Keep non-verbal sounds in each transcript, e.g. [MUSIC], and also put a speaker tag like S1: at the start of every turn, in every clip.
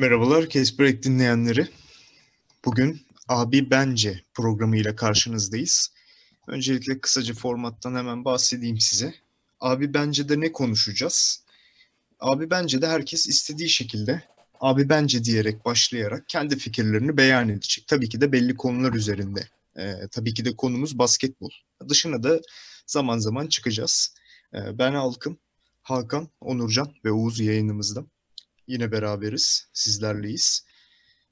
S1: Merhabalar Kesprek dinleyenleri. Bugün Abi Bence programıyla karşınızdayız. Öncelikle kısaca formattan hemen bahsedeyim size. Abi Bence de ne konuşacağız? Abi Bence de herkes istediği şekilde Abi Bence diyerek başlayarak kendi fikirlerini beyan edecek. Tabii ki de belli konular üzerinde. Ee, tabii ki de konumuz basketbol. Dışına da zaman zaman çıkacağız. Ee, ben Halkım, Hakan, Onurcan ve Oğuz yayınımızda. Yine beraberiz, sizlerleyiz.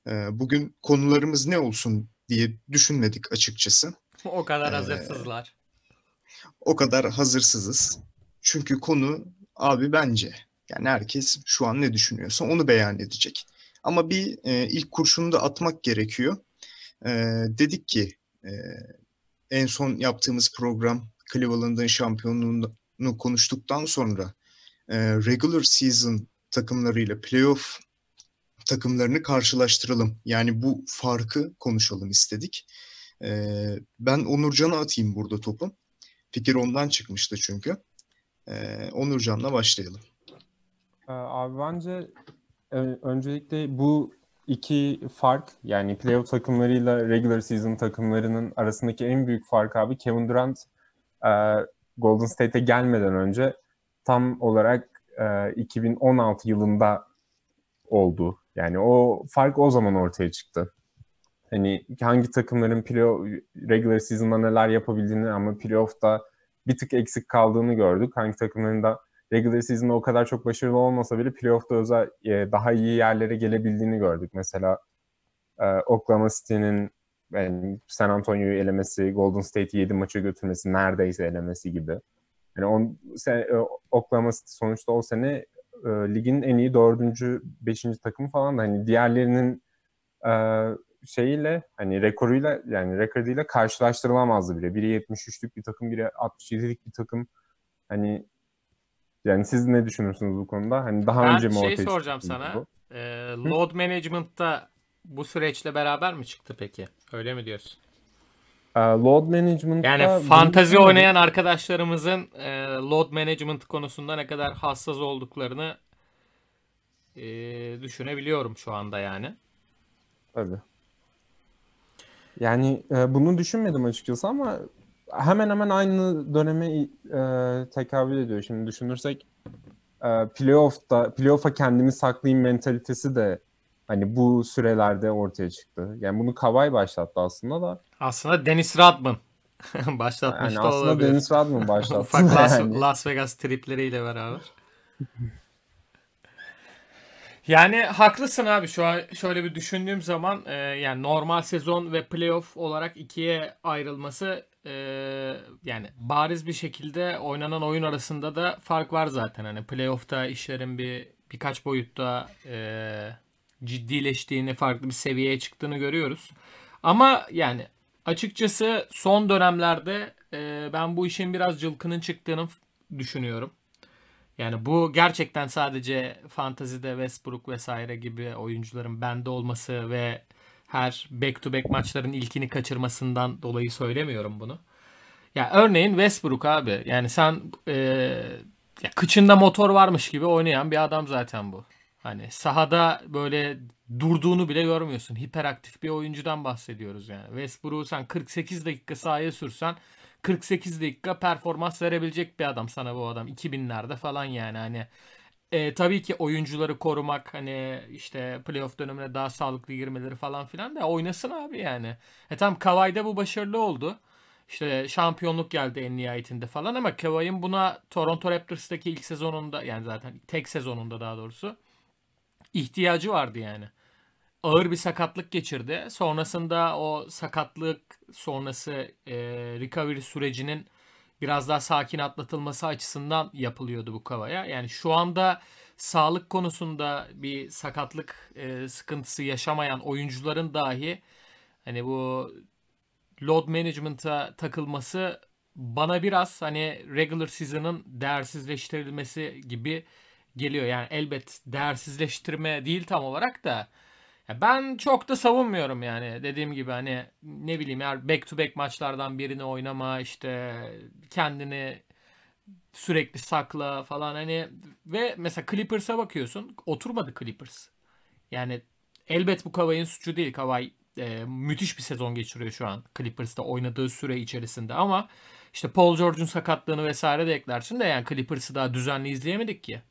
S1: Ee, bugün konularımız ne olsun diye düşünmedik açıkçası.
S2: O kadar hazırsızlar. Ee,
S1: o kadar hazırsızız. Çünkü konu abi bence. Yani herkes şu an ne düşünüyorsa onu beyan edecek. Ama bir e, ilk kurşunu da atmak gerekiyor. E, dedik ki e, en son yaptığımız program Cleveland'ın şampiyonluğunu konuştuktan sonra e, regular season takımlarıyla playoff takımlarını karşılaştıralım. Yani bu farkı konuşalım istedik. Ee, ben Onurcan'a atayım burada topu. Fikir ondan çıkmıştı çünkü. Ee, Onurcan'la başlayalım.
S3: Ee, abi bence e, öncelikle bu iki fark yani playoff takımlarıyla regular season takımlarının arasındaki en büyük fark abi Kevin Durant e, Golden State'e gelmeden önce tam olarak 2016 e, yılında oldu. Yani o fark o zaman ortaya çıktı. Hani hangi takımların playoff, regular season'da neler yapabildiğini ama playoff'ta bir tık eksik kaldığını gördük. Hangi takımların da regular season'da o kadar çok başarılı olmasa bile playoff'ta özel e, daha iyi yerlere gelebildiğini gördük. Mesela e, Oklahoma City'nin yani San Antonio'yu elemesi, Golden State'i 7 maça götürmesi, neredeyse elemesi gibi. Yani on, sen, e, Oklahoma City sonuçta o sene e, ligin en iyi dördüncü, beşinci takımı falan da hani diğerlerinin e, şeyiyle hani rekoruyla yani rekorduyla karşılaştırılamazdı bile. Biri 73'lük bir takım, biri 67'lik bir takım. Hani yani siz ne düşünürsünüz bu konuda? Hani daha
S2: ben
S3: önce mi
S2: şey soracağım sana. E, load management'ta bu süreçle beraber mi çıktı peki? Öyle mi diyorsun?
S3: Ee, load management
S2: yani fantazi oynayan arkadaşlarımızın e, load management konusunda ne kadar hassas olduklarını e, düşünebiliyorum şu anda yani.
S3: Tabii. Yani e, bunu düşünmedim açıkçası ama hemen hemen aynı döneme e, tekabül ediyor. Şimdi düşünürsek e, playoff'ta playoff'a kendimi saklayayım mentalitesi de Hani bu sürelerde ortaya çıktı. Yani bunu Kavay başlattı aslında da.
S2: Aslında Dennis Rodman [LAUGHS] başlatmış
S3: yani da aslında olabilir. Dennis Rodman başlattı.
S2: Ufak Las, yani. Las Vegas tripleriyle beraber. Yani haklısın abi şu an şöyle bir düşündüğüm zaman e, yani normal sezon ve playoff olarak ikiye ayrılması e, yani bariz bir şekilde oynanan oyun arasında da fark var zaten. Hani playoff'ta işlerin bir birkaç boyutta e, ciddileştiğini, farklı bir seviyeye çıktığını görüyoruz. Ama yani açıkçası son dönemlerde e, ben bu işin biraz cılkının çıktığını düşünüyorum. Yani bu gerçekten sadece fantazide Westbrook vesaire gibi oyuncuların bende olması ve her back to back maçların ilkini kaçırmasından dolayı söylemiyorum bunu. Ya örneğin Westbrook abi yani sen e, ya kıçında motor varmış gibi oynayan bir adam zaten bu. Hani sahada böyle durduğunu bile görmüyorsun. Hiperaktif bir oyuncudan bahsediyoruz yani. Westbrook'u sen 48 dakika sahaya sürsen 48 dakika performans verebilecek bir adam sana bu adam. 2000'lerde falan yani hani e, tabii ki oyuncuları korumak hani işte playoff dönemine daha sağlıklı girmeleri falan filan da oynasın abi yani. E tam Kavay'da bu başarılı oldu. İşte şampiyonluk geldi en nihayetinde falan ama Kavay'ın buna Toronto Raptors'taki ilk sezonunda yani zaten tek sezonunda daha doğrusu ihtiyacı vardı yani. Ağır bir sakatlık geçirdi. Sonrasında o sakatlık sonrası e, recovery sürecinin biraz daha sakin atlatılması açısından yapılıyordu bu kavaya. Yani şu anda sağlık konusunda bir sakatlık e, sıkıntısı yaşamayan oyuncuların dahi hani bu load management'a takılması bana biraz hani regular season'ın değersizleştirilmesi gibi geliyor. Yani elbet değersizleştirme değil tam olarak da ben çok da savunmuyorum yani. Dediğim gibi hani ne bileyim eğer back to back maçlardan birini oynama işte kendini sürekli sakla falan hani ve mesela Clippers'a bakıyorsun oturmadı Clippers. Yani elbet bu Kawhi'nin suçu değil. Kawhi e, müthiş bir sezon geçiriyor şu an Clippers'ta oynadığı süre içerisinde ama işte Paul George'un sakatlığını vesaire de eklersin de yani Clippers'ı daha düzenli izleyemedik ki.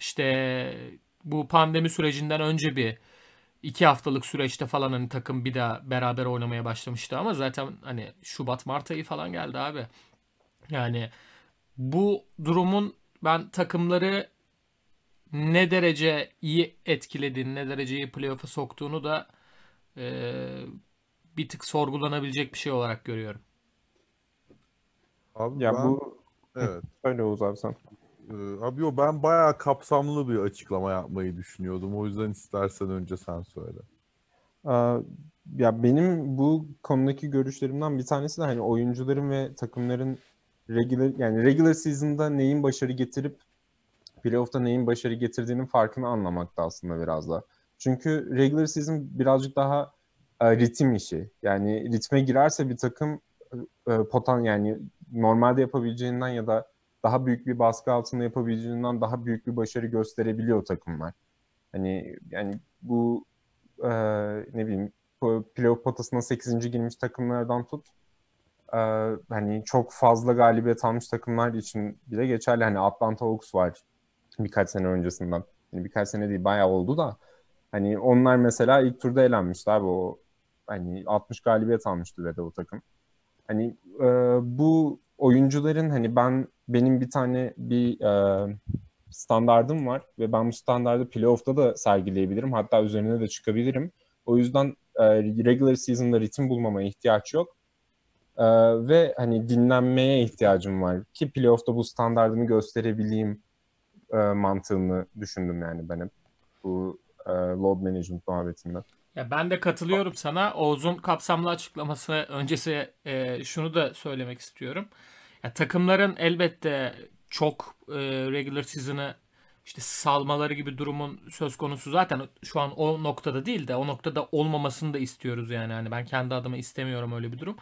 S2: İşte bu pandemi sürecinden önce bir iki haftalık süreçte falan hani takım bir daha beraber oynamaya başlamıştı ama zaten hani Şubat Mart ayı falan geldi abi. Yani bu durumun ben takımları ne derece iyi etkilediğini, ne derece iyi playoff'a soktuğunu da e, bir tık sorgulanabilecek bir şey olarak görüyorum.
S4: Abi
S3: Ya
S4: ben,
S3: bu
S4: evet. [LAUGHS]
S3: öyle Oğuz abi sen.
S4: Ee, abi yo, ben bayağı kapsamlı bir açıklama yapmayı düşünüyordum. O yüzden istersen önce sen söyle.
S3: Ya benim bu konudaki görüşlerimden bir tanesi de hani oyuncuların ve takımların regular yani regular season'da neyin başarı getirip playoff'ta neyin başarı getirdiğinin farkını anlamakta aslında biraz da. Çünkü regular season birazcık daha e, ritim işi. Yani ritme girerse bir takım e, potan yani normalde yapabileceğinden ya da daha büyük bir baskı altında yapabileceğinden daha büyük bir başarı gösterebiliyor takımlar. Hani yani bu e, ne bileyim playoff potasına 8. girmiş takımlardan tut e, hani çok fazla galibiyet almış takımlar için bile geçerli. Hani Atlanta Hawks var birkaç sene öncesinden. Yani birkaç sene değil bayağı oldu da hani onlar mesela ilk turda elenmişti abi o hani 60 galibiyet almıştı ve de o takım. Hani e, bu oyuncuların hani ben benim bir tane bir e, standardım var ve ben bu standardı playoff'ta da sergileyebilirim. Hatta üzerine de çıkabilirim. O yüzden e, regular season'da ritim bulmama ihtiyaç yok. E, ve hani dinlenmeye ihtiyacım var ki playoff'ta bu standardımı gösterebileyim e, mantığını düşündüm yani ben hep bu e, load management muhabbetinden.
S2: Ya ben de katılıyorum sana. Oğuz'un kapsamlı açıklaması öncesi e, şunu da söylemek istiyorum. Ya takımların elbette çok e, regular season'ı işte salmaları gibi durumun söz konusu zaten şu an o noktada değil de o noktada olmamasını da istiyoruz yani. Hani ben kendi adıma istemiyorum öyle bir durum.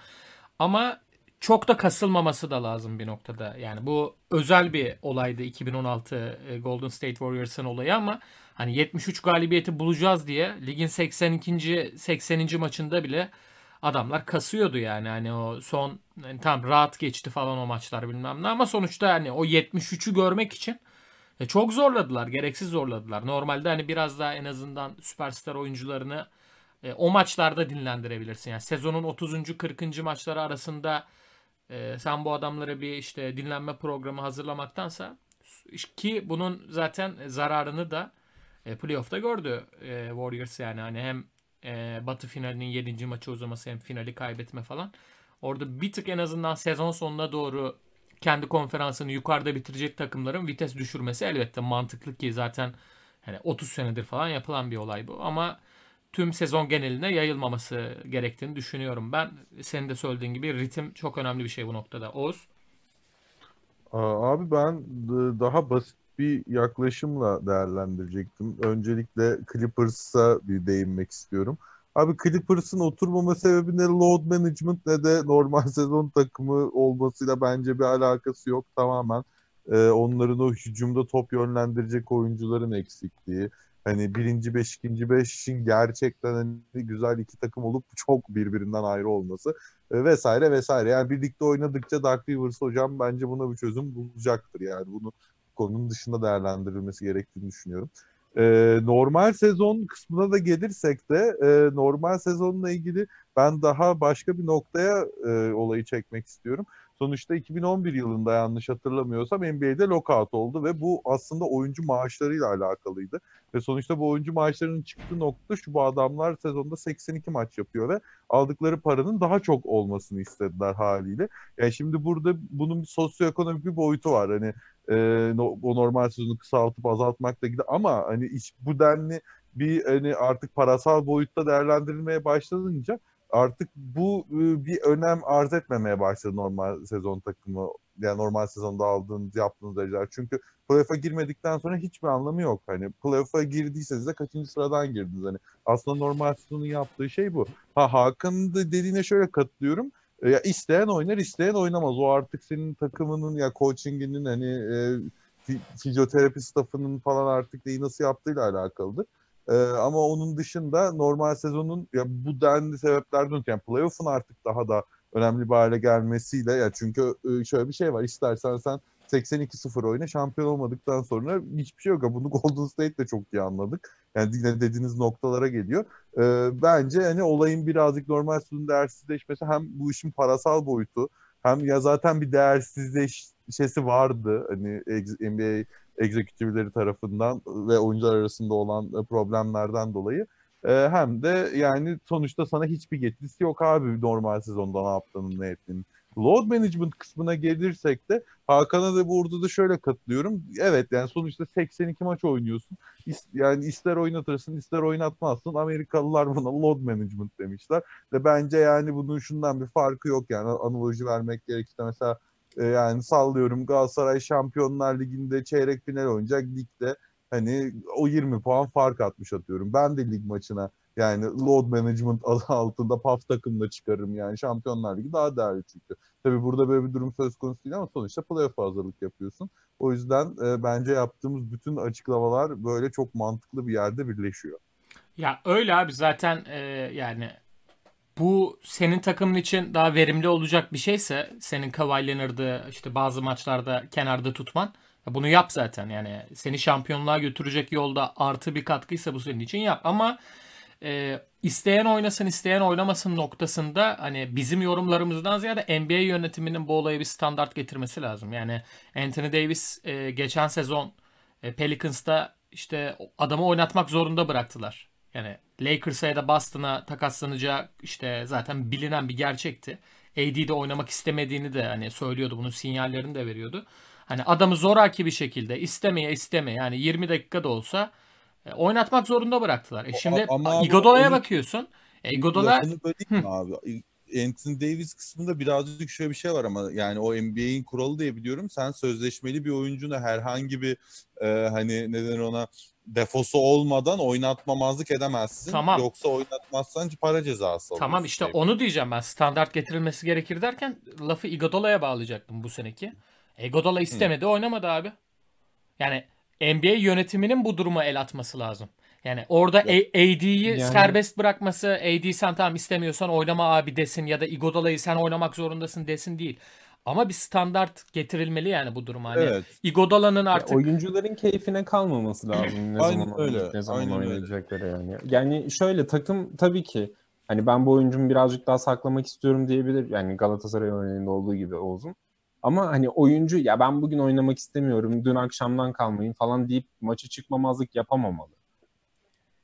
S2: Ama çok da kasılmaması da lazım bir noktada. Yani bu özel bir olaydı 2016 e, Golden State Warriors'ın olayı ama hani 73 galibiyeti bulacağız diye ligin 82. 80. maçında bile adamlar kasıyordu yani. Hani o son hani tam rahat geçti falan o maçlar bilmem ne ama sonuçta hani o 73'ü görmek için e, çok zorladılar. Gereksiz zorladılar. Normalde hani biraz daha en azından süperstar oyuncularını e, o maçlarda dinlendirebilirsin. Yani sezonun 30. 40. maçları arasında e, sen bu adamlara bir işte dinlenme programı hazırlamaktansa ki bunun zaten zararını da e, playoff'ta gördü e, Warriors yani hani hem e, Batı finalinin 7. maçı uzaması hem finali kaybetme falan. Orada bir tık en azından sezon sonuna doğru kendi konferansını yukarıda bitirecek takımların vites düşürmesi elbette mantıklı ki zaten hani 30 senedir falan yapılan bir olay bu ama tüm sezon geneline yayılmaması gerektiğini düşünüyorum ben. Senin de söylediğin gibi ritim çok önemli bir şey bu noktada. Oğuz?
S4: Abi ben daha basit bir yaklaşımla değerlendirecektim. Öncelikle Clippers'a bir değinmek istiyorum. Abi Clippers'ın oturmama sebebi ne load management ne de normal [LAUGHS] sezon takımı olmasıyla bence bir alakası yok. Tamamen e, onların o hücumda top yönlendirecek oyuncuların eksikliği. Hani birinci beş, ikinci beş için gerçekten hani güzel iki takım olup çok birbirinden ayrı olması e, vesaire vesaire. Yani birlikte oynadıkça Dark Rivers hocam bence buna bir çözüm bulacaktır. Yani bunu konunun dışında değerlendirilmesi gerektiğini düşünüyorum. Ee, normal sezon kısmına da gelirsek de e, normal sezonla ilgili ben daha başka bir noktaya e, olayı çekmek istiyorum. Sonuçta 2011 yılında yanlış hatırlamıyorsam NBA'de lockout oldu ve bu aslında oyuncu maaşlarıyla alakalıydı. Ve sonuçta bu oyuncu maaşlarının çıktığı nokta şu bu adamlar sezonda 82 maç yapıyor ve aldıkları paranın daha çok olmasını istediler haliyle. Yani şimdi burada bunun bir sosyoekonomik bir boyutu var. Hani e, no, o normal sezonu kısaltıp azaltmakla ilgili ama hani iş bu denli bir hani artık parasal boyutta değerlendirilmeye başlanınca artık bu e, bir önem arz etmemeye başladı normal sezon takımı yani normal sezonda aldığınız yaptığınız dereceler. Çünkü playoff'a girmedikten sonra hiçbir anlamı yok. Hani playoff'a girdiyseniz de kaçıncı sıradan girdiniz. Hani aslında normal sezonun yaptığı şey bu. Ha Hakan'ın dediğine şöyle katılıyorum. E, Ya isteyen oynar, isteyen oynamaz. O artık senin takımının ya coaching'inin hani e, fi- fizyoterapi staffının falan artık neyi nasıl yaptığıyla alakalıdır.
S5: Ee, ama onun dışında normal sezonun ya bu denli sebeplerden yani playoff'un artık daha da önemli bir hale gelmesiyle ya çünkü e, şöyle bir şey var istersen sen 82-0 oyna şampiyon olmadıktan sonra hiçbir şey yok. Bunu Golden State de çok iyi anladık. Yani yine dediğiniz noktalara geliyor. Ee, bence hani olayın birazcık normal sezonun değersizleşmesi hem bu işin parasal boyutu hem ya zaten bir değersizleşmesi vardı. Hani NBA egzekütifleri tarafından ve oyuncular arasında olan problemlerden dolayı. Ee, hem de yani sonuçta sana hiçbir getirisi yok abi normal sezonda ne yaptığının ne ettiğinin. Load management kısmına gelirsek de Hakan'a da burada da şöyle katılıyorum. Evet yani sonuçta 82 maç oynuyorsun. Yani ister oynatırsın ister oynatmazsın. Amerikalılar buna load management demişler. Ve bence yani bunun şundan bir farkı yok yani analoji vermek gerekirse mesela e, yani sallıyorum Galatasaray Şampiyonlar Ligi'nde çeyrek final oynayacak ligde hani o 20 puan fark atmış atıyorum. Ben de lig maçına yani load management adı [LAUGHS] altında PAF takımla çıkarırım yani. Şampiyonlar Ligi daha değerli çünkü. Tabii burada böyle bir durum söz konusu değil ama sonuçta playoff hazırlık yapıyorsun. O yüzden e, bence yaptığımız bütün açıklamalar böyle çok mantıklı bir yerde birleşiyor.
S2: Ya öyle abi zaten e, yani bu senin takımın için daha verimli olacak bir şeyse senin Kawhi Leonard'ı işte bazı maçlarda kenarda tutman bunu yap zaten yani seni şampiyonluğa götürecek yolda artı bir katkıysa bu senin için yap ama e, isteyen oynasın isteyen oynamasın noktasında hani bizim yorumlarımızdan ziyade NBA yönetiminin bu olaya bir standart getirmesi lazım. Yani Anthony Davis e, geçen sezon e, Pelicans'ta işte adamı oynatmak zorunda bıraktılar. Yani Lakers'a ya da Boston'a takaslanacağı işte zaten bilinen bir gerçekti. AD de oynamak istemediğini de hani söylüyordu bunun sinyallerini de veriyordu. Hani adamı zoraki bir şekilde istemeye istemeye yani 20 dakika da olsa e, oynatmak zorunda bıraktılar. E şimdi ama Iguodala'ya bakıyorsun. E,
S4: mi abi? Anthony Davis kısmında birazcık şöyle bir şey var ama yani o NBA'in kuralı diye biliyorum. Sen sözleşmeli bir oyuncuna herhangi bir e, hani neden ona defosu olmadan oynatmamazlık edemezsin. Tamam. Yoksa oynatmazsan para cezası alıyorsun.
S2: Tamam işte onu diyeceğim ben. Standart getirilmesi gerekir derken lafı Iguodala'ya bağlayacaktım bu seneki. Iguodala istemedi, Hı. oynamadı abi. Yani NBA yönetiminin bu duruma el atması lazım. Yani orada AD'yi yani... serbest bırakması, AD sen tamam istemiyorsan oynama abi desin ya da Igodala'yı sen oynamak zorundasın desin değil. Ama bir standart getirilmeli yani bu duruma. Hani evet. Igodala'nın artık...
S3: Ya oyuncuların keyfine kalmaması lazım. ne Aynen zaman, öyle. Ne zaman Aynen oynayacakları öyle. yani. Yani şöyle takım tabii ki hani ben bu oyuncumu birazcık daha saklamak istiyorum diyebilir. Yani Galatasaray örneğinde olduğu gibi olsun. Ama hani oyuncu ya ben bugün oynamak istemiyorum, dün akşamdan kalmayın falan deyip maçı çıkmamazlık yapamamalı.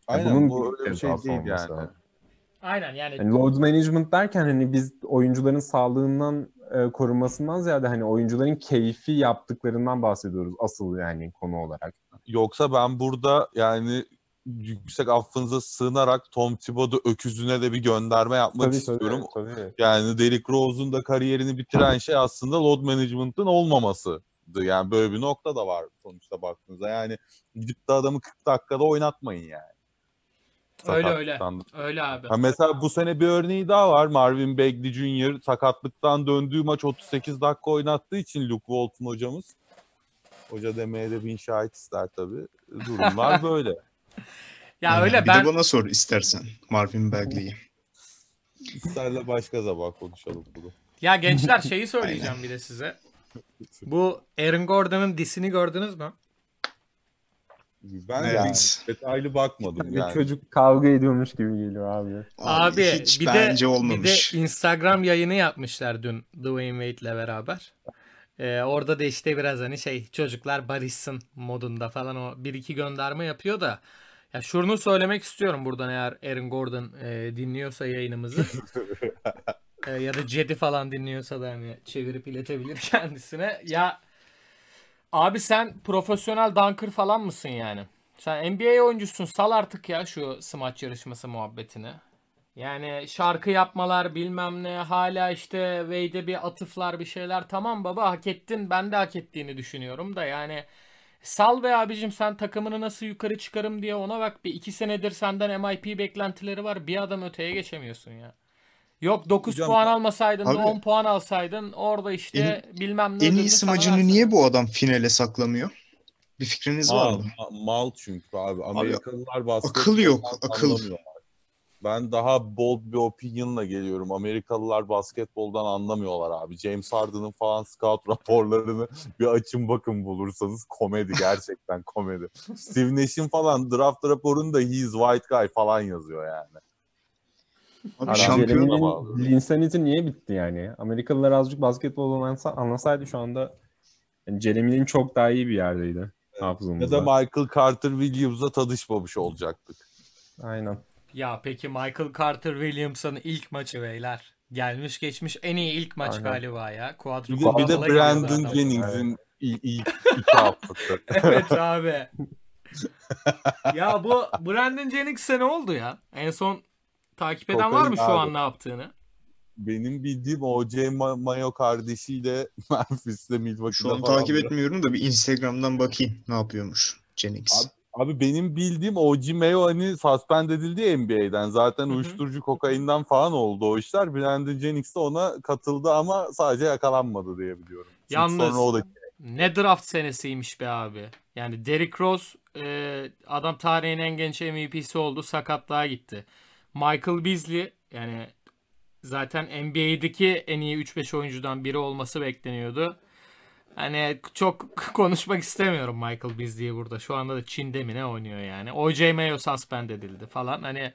S4: Aynen ya bunun bu öyle bir şey değil yani. Lazım.
S2: Aynen yani.
S3: yani. Load management derken hani biz oyuncuların sağlığından e, korunmasından ziyade hani oyuncuların keyfi yaptıklarından bahsediyoruz asıl yani konu olarak.
S4: Yoksa ben burada yani yüksek affınıza sığınarak Tom Thibodeau öküzüne de bir gönderme yapmak tabii, istiyorum. Tabii, tabii. Yani Derrick Rose'un da kariyerini bitiren şey aslında load management'ın olmamasıydı. Yani böyle bir nokta da var sonuçta baktığınızda. Yani gidip de adamı 40 dakikada oynatmayın yani.
S2: Öyle öyle. Öyle abi. Ha
S4: mesela bu sene bir örneği daha var. Marvin Bagley Jr. sakatlıktan döndüğü maç 38 dakika oynattığı için Luke Walton hocamız. Hoca demeye de bin şahit ister tabii. Durumlar [LAUGHS] böyle.
S2: Ya öyle
S1: bir
S2: ben...
S1: de bana sor istersen Marvin Bagley'i.
S4: İsterle başka zaman konuşalım bunu.
S2: Ya gençler şeyi [LAUGHS] söyleyeceğim bir de size. Bu Aaron Gordon'ın disini gördünüz mü?
S4: Ben evet. detaylı bakmadım yani.
S3: Çocuk kavga ediyormuş gibi geliyor abi.
S2: Abi, abi hiç bir bence de, olmamış. Bir de Instagram yayını yapmışlar dün Dwayne Wade'le beraber. Ee, orada da işte biraz hani şey çocuklar barışsın modunda falan o bir iki gönderme yapıyor da ya şunu söylemek istiyorum buradan eğer Aaron Gordon e, dinliyorsa yayınımızı [LAUGHS] e, ya da Cedi falan dinliyorsa da hani çevirip iletebilir [LAUGHS] kendisine. Ya abi sen profesyonel dunker falan mısın yani? Sen NBA oyuncusun sal artık ya şu smaç yarışması muhabbetini. Yani şarkı yapmalar bilmem ne hala işte Wade'e bir atıflar bir şeyler tamam baba hak ettin ben de hak ettiğini düşünüyorum da yani sal be abicim sen takımını nasıl yukarı çıkarım diye ona bak bir iki senedir senden MIP beklentileri var bir adam öteye geçemiyorsun ya. Yok 9 Hocam, puan almasaydın abi, da 10 puan alsaydın orada işte en, bilmem ne.
S1: En iyi smacını niye bu adam finale saklamıyor? Bir fikriniz var
S4: Mal,
S1: mı?
S4: ma- mal çünkü abi. Amerikalılar basketboldan
S1: akıl yok, akıl.
S4: anlamıyorlar. Ben daha bold bir opinion'la geliyorum. Amerikalılar basketboldan anlamıyorlar abi. James Harden'ın falan scout [LAUGHS] raporlarını bir açın bakın bulursanız komedi gerçekten komedi. Steve Nash'in falan draft raporunda he's white guy falan yazıyor yani.
S1: Abi
S3: Abi
S1: şampiyon
S3: Jeremy'nin
S4: ama-
S3: Linsanity niye bitti yani? Amerikalılar azıcık basketbol anlasa, anlasaydı şu anda yani Jeremy'nin çok daha iyi bir yerdeydi.
S4: Ya da. Michael Carter Williams'la tanışmamış olacaktık.
S3: Aynen.
S2: Ya peki Michael Carter Williams'ın ilk maçı beyler. Gelmiş geçmiş en iyi ilk maç
S3: Aynen.
S2: galiba ya.
S4: Bir
S2: Quadruple
S4: de, bir de Brandon. Jennings'in ilk, ilk iki haftası. [LAUGHS] [LAUGHS]
S2: Evet abi. ya bu Brandon Jennings'e ne oldu ya? En son takip eden var mı şu an ne yaptığını?
S4: Benim bildiğim O.J. Ma- Mayo kardeşiyle [LAUGHS] Memphis'te Milwaukee'de
S1: Şu an
S4: falan
S1: takip etmiyorum da bir Instagram'dan bakayım ne yapıyormuş Jennings.
S4: Abi- Abi benim bildiğim O.J. Mayo hani suspend edildi NBA'den. Zaten
S2: Hı hı.
S4: uyuşturucu kokainden falan oldu o işler. Brandon Jennings de ona katıldı ama sadece yakalanmadı diye biliyorum. Çünkü
S2: Yalnız-
S4: sonra o da
S2: Ne draft senesiymiş be abi. Yani Derrick Rose e, adam tarihin en genç MVP'si oldu. Sakatlığa gitti. Michael Beasley yani zaten NBA'deki en iyi 3-5 oyuncudan biri olması bekleniyordu. Hani çok [LAUGHS] konuşmak istemiyorum Michael Beasley'i burada. Şu anda da Çin'de mi ne oynuyor yani. O.J. Mayo suspend edildi falan. Hani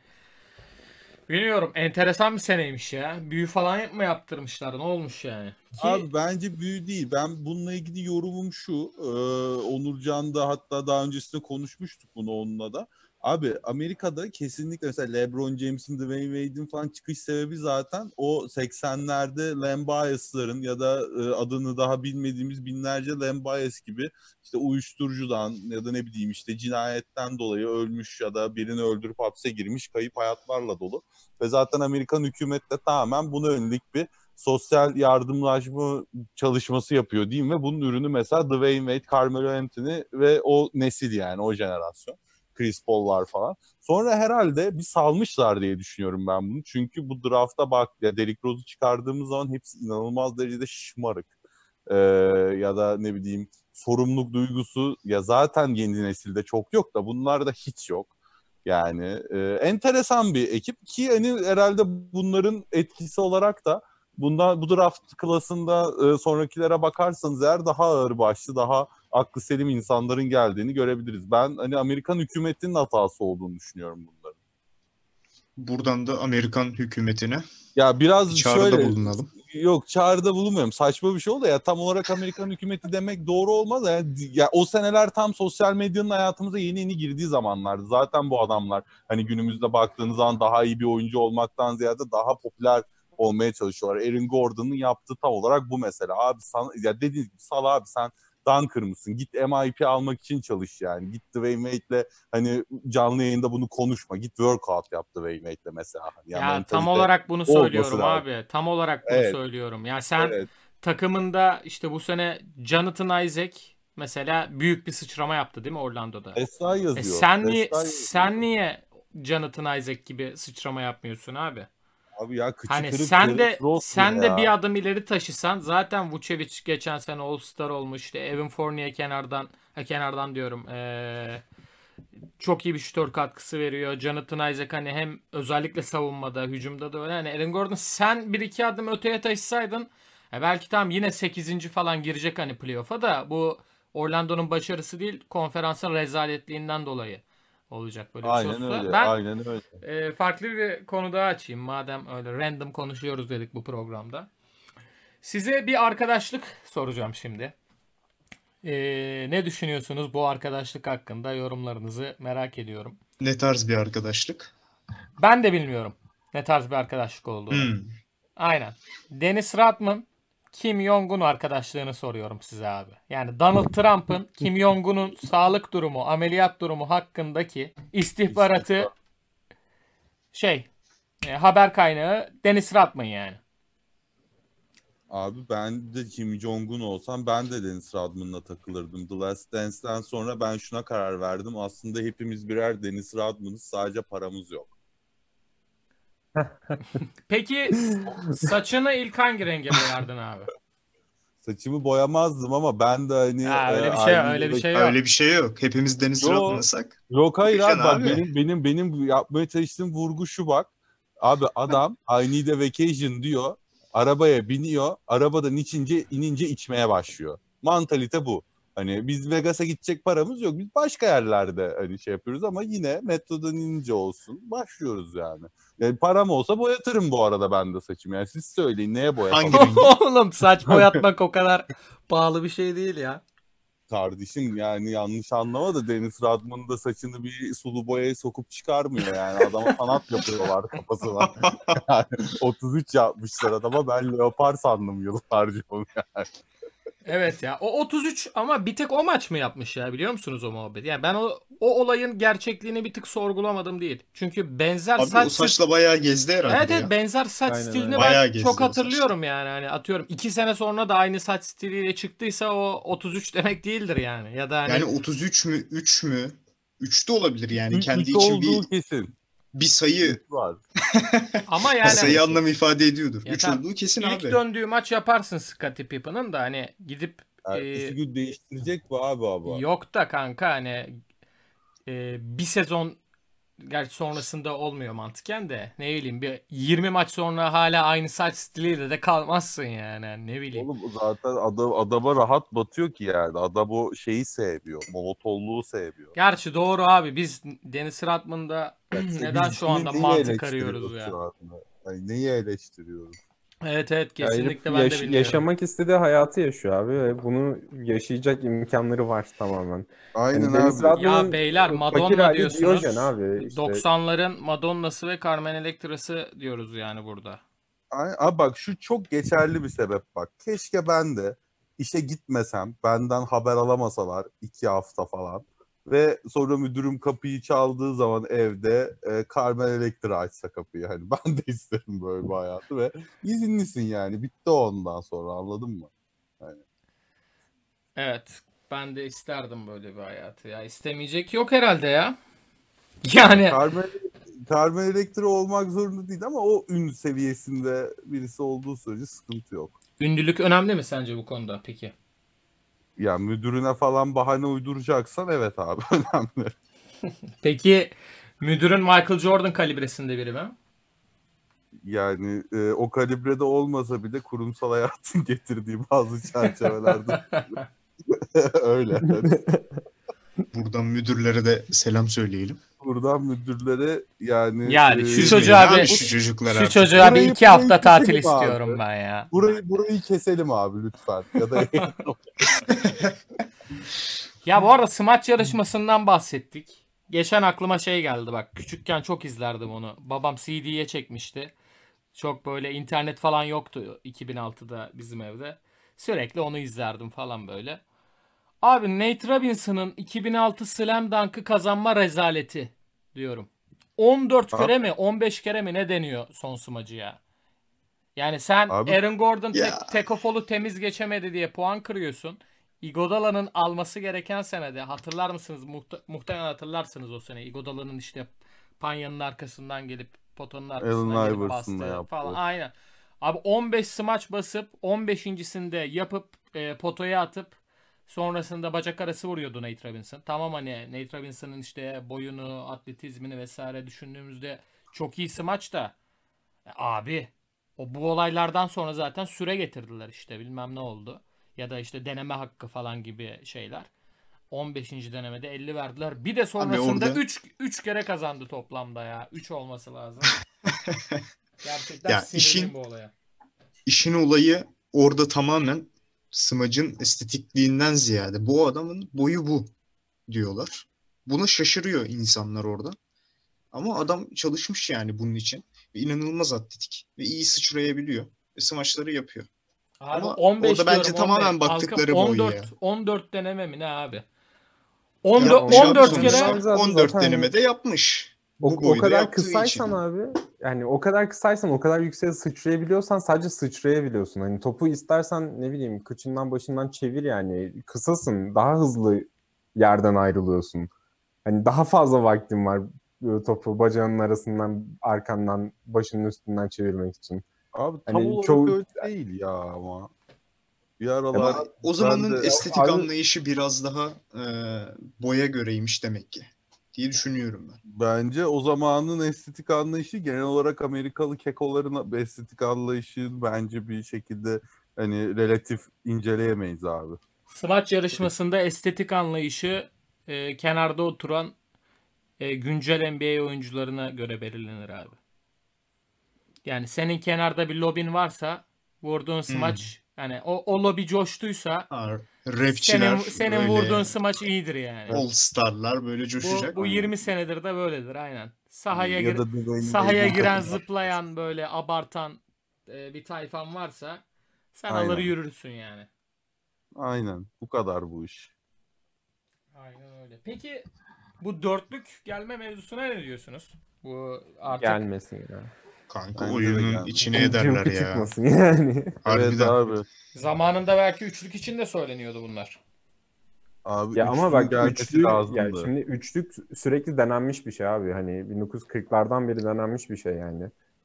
S2: bilmiyorum enteresan bir seneymiş ya. Büyü falan mı yaptırmışlar? Ne olmuş yani? Ki-
S4: Abi bence büyü değil. Ben bununla ilgili yorumum şu. Ee, Onurcan da hatta daha öncesinde konuşmuştuk bunu onunla da. Abi Amerika'da kesinlikle mesela LeBron James'in, Dwayne Wade'in falan çıkış sebebi zaten o 80'lerde Len Bias'ların ya da e, adını daha bilmediğimiz binlerce Len Bias gibi işte uyuşturucudan ya da ne bileyim işte cinayetten dolayı ölmüş ya da birini öldürüp hapse girmiş kayıp hayatlarla dolu. Ve zaten Amerikan hükümeti de tamamen buna yönelik bir sosyal yardımlaşma çalışması yapıyor diyeyim ve bunun ürünü mesela Dwayne Wade, Carmelo Anthony ve o nesil yani o jenerasyon. Chris Paul'lar falan. Sonra herhalde bir salmışlar diye düşünüyorum ben bunu. Çünkü bu drafta bak ya Derrick Rose'u çıkardığımız zaman hepsi inanılmaz derecede şımarık. Ee, ya da ne bileyim sorumluluk duygusu ya zaten yeni nesilde çok yok da bunlarda hiç yok. Yani e, enteresan bir ekip ki hani herhalde bunların etkisi olarak da bundan bu draft klasında e, sonrakilere bakarsanız eğer daha ağır başlı, daha aklı selim insanların geldiğini görebiliriz. Ben hani Amerikan hükümetinin hatası olduğunu düşünüyorum bunların.
S1: Buradan da Amerikan hükümetine
S4: Ya biraz
S1: çağrıda
S4: şöyle
S1: bulunalım.
S4: yok çağrıda bulunmuyorum. Saçma bir şey oldu ya tam olarak Amerikan hükümeti demek doğru olmaz. Yani, ya o seneler tam sosyal medyanın hayatımıza yeni yeni girdiği zamanlardı. Zaten bu adamlar hani günümüzde baktığınız zaman daha iyi bir oyuncu olmaktan ziyade daha popüler olmaya çalışıyorlar. Aaron Gordon'un yaptığı tam olarak bu mesela. Abi sana, ya dediğiniz gibi sal abi sen Dunker mısın? Git MIP almak için çalış yani. Git Dwayne Wade'le hani canlı yayında bunu konuşma. Git workout yap Dwayne Wade'le mesela. Hani
S2: ya
S4: Yani
S2: tam olarak bunu söylüyorum
S4: lazım.
S2: abi. Tam olarak bunu
S4: Evet.
S2: söylüyorum. Yani sen
S4: Evet.
S2: takımında işte bu sene Jonathan Isaac mesela büyük bir sıçrama yaptı değil mi Orlando'da?
S4: Esra yazıyor.
S2: E sen niye
S4: Esra yazıyor.
S2: sen niye Jonathan Isaac gibi sıçrama yapmıyorsun abi?
S4: Abi ya kıçı
S2: Hani
S4: kırık
S2: sen de sen
S4: ya.
S2: de bir adım ileri taşısan zaten Vucevic geçen sene All-Star olmuş. İşte Evan Fournier kenardan ha, kenardan diyorum. Ee, çok iyi bir şutör katkısı veriyor. Jonathan Isaac hani hem özellikle savunmada, hücumda da öyle. Hani Aaron Gordon sen bir iki adım öteye taşısaydın e belki tam yine 8. falan girecek hani playoff'a da bu Orlando'nun başarısı değil konferansın rezaletliğinden dolayı olacak böyle bir şey
S4: Aynen
S2: olsa.
S4: öyle.
S2: Ben
S4: Aynen öyle.
S2: e, farklı bir konu daha açayım madem öyle random konuşuyoruz dedik bu programda. Size bir arkadaşlık soracağım şimdi. E, ne düşünüyorsunuz bu arkadaşlık hakkında yorumlarınızı merak ediyorum.
S1: Ne tarz bir arkadaşlık?
S2: Ben de bilmiyorum ne tarz bir arkadaşlık olduğunu.
S1: Hmm.
S2: Aynen. Dennis Rodman Kim Jong-un arkadaşlığını soruyorum size abi. Yani Donald Trump'ın Kim Jong-un'un sağlık durumu, ameliyat durumu hakkındaki istihbaratı şey e, haber kaynağı Dennis Rodman yani.
S4: Abi ben de Kim Jong-un olsam ben de Dennis Rodman'la takılırdım. The Last Dance'den sonra ben şuna karar verdim. Aslında hepimiz birer Dennis Rodman'ız. Sadece paramız yok. [LAUGHS]
S2: Peki saçını ilk hangi renge boyardın abi?
S4: Saçımı boyamazdım ama ben de hani
S2: Ha, öyle
S4: e,
S2: bir şey
S4: aynı
S2: öyle bir
S4: yılda-
S2: şey yok.
S1: Öyle bir şey yok. Hepimiz Deniz
S4: Yo. Yok hayır abi, bak
S1: abi.
S4: benim benim benim yapmaya çalıştığım vurgu şu bak. Abi adam [LAUGHS] I need a vacation diyor. Arabaya biniyor. Arabadan içince inince içmeye başlıyor. Mantalite bu. Hani biz Vegas'a gidecek paramız yok. Biz başka yerlerde hani şey yapıyoruz ama yine metrodan inince olsun. Başlıyoruz yani. yani param olsa boyatırım bu arada ben de saçımı. Yani siz söyleyin neye
S1: rengi? [LAUGHS]
S2: Oğlum saç boyatmak o kadar pahalı bir şey değil ya.
S4: Kardeşim yani yanlış anlama da Deniz Radman'ın da saçını bir sulu boyaya sokup çıkarmıyor yani. Adama sanat yapıyorlar kafasına. [LAUGHS] Yani 33 yapmışlar adama ben leopar sandım yıllarca onu yani.
S2: Evet ya. O 33 ama bir tek o maç mı yapmış ya biliyor musunuz o muhabbeti? Yani ben o o olayın gerçekliğini bir tık sorgulamadım değil. Çünkü benzer
S1: Abi
S2: saç
S1: o saçla bayağı gezdi herhalde
S2: Evet
S1: ya.
S2: evet benzer saç
S3: Aynen,
S2: stilini.
S1: Bayağı
S2: ben
S1: gezdi
S2: çok
S1: o
S2: hatırlıyorum yani. Hani atıyorum 2 sene sonra da aynı saç stiliyle çıktıysa o 33 demek değildir yani. Ya da hani
S1: Yani 33 mü 3 mü? 3 de olabilir yani. Kendi için bir,
S4: kesin.
S1: Bir sayı
S4: var. [LAUGHS]
S2: ama yani
S1: sayı anlam ifade ediyordur.
S2: Ya
S1: 3
S2: tamam,
S1: olduğu kesin
S2: ilk
S1: abi.
S2: döndüğü maç yaparsın Scottie Pippen'ın da hani gidip
S4: Ertesi
S2: Ee,
S4: gün değiştirecek bu abi abi.
S2: Yok da kanka hani e, bir sezon gerçi sonrasında olmuyor mantıken de ne bileyim bir 20 maç sonra hala aynı saç stiliyle de kalmazsın yani ne bileyim.
S4: Oğlum zaten adam, adama rahat batıyor ki yani. Adam o şeyi sevmiyor. Monotonluğu sevmiyor.
S2: Gerçi doğru abi biz Dennis Rodman'da [CLEARS THROAT] neden şu anda mantık arıyoruz ya.
S4: anda? Yani neyi eleştiriyoruz?
S2: Evet evet kesinlikle ben de
S3: yaş-
S2: bilmiyorum.
S3: yaşamak istediği hayatı yaşıyor abi ve bunu yaşayacak imkanları var tamamen.
S4: Aynen
S3: Yani Deniz
S4: abi.
S3: Rodman'ın
S2: Ya beyler
S3: fakir
S2: Madonna
S3: hali
S2: diyorsunuz.
S3: Diyojen abi işte.
S2: 90'ların Madonna'sı ve Carmen Electra'sı diyoruz yani burada.
S4: Ay, abi bak şu çok geçerli bir sebep bak. Keşke ben de işe gitmesem, benden haber alamasalar iki hafta falan. Ve sonra müdürüm kapıyı çaldığı zaman evde e, Carmen Electra açsa kapıyı. Hani [LAUGHS] ben de isterim böyle bir hayatı ve izinlisin yani. Bitti ondan sonra anladın mı?
S2: Evet ben de isterdim böyle bir hayatı ya. İstemeyecek yok herhalde ya. [LAUGHS] Yani
S4: Carmen, Carmen Electra olmak zorunda değil ama o ün seviyesinde birisi olduğu sürece sıkıntı yok.
S2: ünlülük önemli mi sence bu konuda peki?
S4: Ya müdürüne falan bahane uyduracaksan evet abi [LAUGHS] önemli.
S2: Peki müdürün Michael Jordan kalibresinde biri mi?
S4: Yani e, o kalibrede olmasa bile kurumsal hayatın [LAUGHS] getirdiği bazı çerçevelerde [LAUGHS] öyle.
S1: Buradan müdürlere de selam söyleyelim.
S4: Buradan müdürlere yani
S2: Yani
S4: e,
S2: şu
S1: Üzmeyin
S2: çocuğa
S1: abi
S2: bir-
S1: şu çocuklar
S2: Şu çocuğa bir iki hafta tatil
S4: abi.
S2: istiyorum ben ya.
S4: burayı burayı keselim abi lütfen ya da
S2: Ya bu arada smaç yarışmasından bahsettik. Geçen aklıma şey geldi bak. Küçükken çok izlerdim onu. Babam CD'ye çekmişti. Çok böyle internet falan yoktu 2006'da bizim evde. Sürekli onu izlerdim falan böyle. Abi Nate Robinson'ın 2006 Slam Dunk'ı kazanma rezaleti diyorum. 14
S4: Abi-
S2: kere mi 15 kere mi ne deniyor son smacı ya? Yani sen
S4: Abi-
S2: Aaron Gordon
S1: Ya.
S2: tek, tekofolu temiz geçemedi diye puan kırıyorsun. Iguodala'nın alması gereken senede hatırlar mısınız? Muhte- muhtemelen hatırlarsınız o sene. Iguodala'nın işte panyanın arkasından gelip potonun arkasından
S4: Allen
S2: gelip bastığı falan. Aynen. Abi 15 smaç basıp 15.sinde yapıp e, potoya atıp sonrasında bacak arası vuruyordu Nate Robinson. Tamam hani Nate Robinson'ın işte boyunu, atletizmini vesaire düşündüğümüzde çok iyi smaç da e, abi o bu olaylardan sonra zaten süre getirdiler işte bilmem ne oldu. Ya da işte deneme hakkı falan gibi şeyler. 15. denemede 50 verdiler. Bir de sonrasında
S1: orada-
S2: 3 3 kere kazandı toplamda ya. 3 olması lazım. [LAUGHS] Gerçekten
S1: Ya işin-
S2: bu olaya.
S1: İşin olayı orada tamamen smacın estetikliğinden ziyade bu adamın boyu bu diyorlar. Buna şaşırıyor insanlar orada. Ama adam çalışmış yani bunun için. Ve inanılmaz atletik. Ve iyi sıçrayabiliyor. Ve smaçları yapıyor.
S2: Abi
S1: Ama
S2: 15
S1: orada bence
S2: diyorum,
S1: tamamen
S2: 15.
S1: baktıkları
S2: Halkım
S1: boy
S2: 14,
S1: ya.
S2: 14 deneme mi ne abi?
S1: Ya
S2: 14,
S1: yapmış abi
S2: 14
S1: sonuçta.
S2: kere
S3: Zaten-
S1: 14
S3: zaten-
S1: denemede yapmış.
S3: O,
S1: Bu
S3: o kadar kısaysan
S1: için.
S3: abi yani o kadar kısaysan o kadar yükseğe sıçrayabiliyorsan sadece sıçrayabiliyorsun. Hani topu istersen ne bileyim kıçından başından çevir yani kısasın daha hızlı yerden ayrılıyorsun. Hani daha fazla vaktin var e, topu bacağının arasından arkandan başının üstünden çevirmek için.
S4: abi tam
S3: Hani
S4: olarak
S3: çoğu-
S4: öyle değil ya ama. Bir aralar
S1: Ama o zamanın
S4: de-
S1: estetik
S3: Abi-
S1: anlayışı biraz daha e, boya göreymiş demek ki diye düşünüyorum ben.
S4: bence o zamanın estetik anlayışı genel olarak Amerikalı kekoların estetik anlayışı bence bir şekilde hani relatif inceleyemeyiz abi.
S2: Smaç yarışmasında estetik anlayışı e, kenarda oturan e, güncel NBA oyuncularına göre belirlenir abi. Yani senin kenarda bir lobin varsa vurduğun smaç yani o, o lobi coştuysa
S1: Ha, rapçiler
S2: senin, senin vurduğun smaç iyidir yani.
S1: all starlar böyle
S2: Bu,
S1: coşacak.
S2: bu 20 senedir de böyledir aynen. Sahaya,
S4: Ya
S2: gir- sahaya giren zıplayan böyle abartan e, bir tayfan varsa sen
S4: Aynen.
S2: alır yürürsün yani.
S4: Aynen. Bu kadar bu iş.
S2: Aynen öyle. Peki bu dörtlük gelme mevzusuna ne diyorsunuz? Bu artık
S3: Gelmesin ya.
S1: Kanka
S4: Bence de
S1: oyunun
S4: geldi.
S1: içine ederler ya.
S3: çıkmasın yani. [LAUGHS]
S4: Evet
S1: Harbiden.
S4: abi.
S2: zamanında belki üçlük için de söyleniyordu bunlar.
S4: Abi
S3: Ya ama bak
S4: gelmesi
S3: üçlü
S4: lazımdı.
S3: ya şimdi üçlük sürekli denenmiş bir şey abi. Hani 1940'lardan beri denenmiş bir şey yani.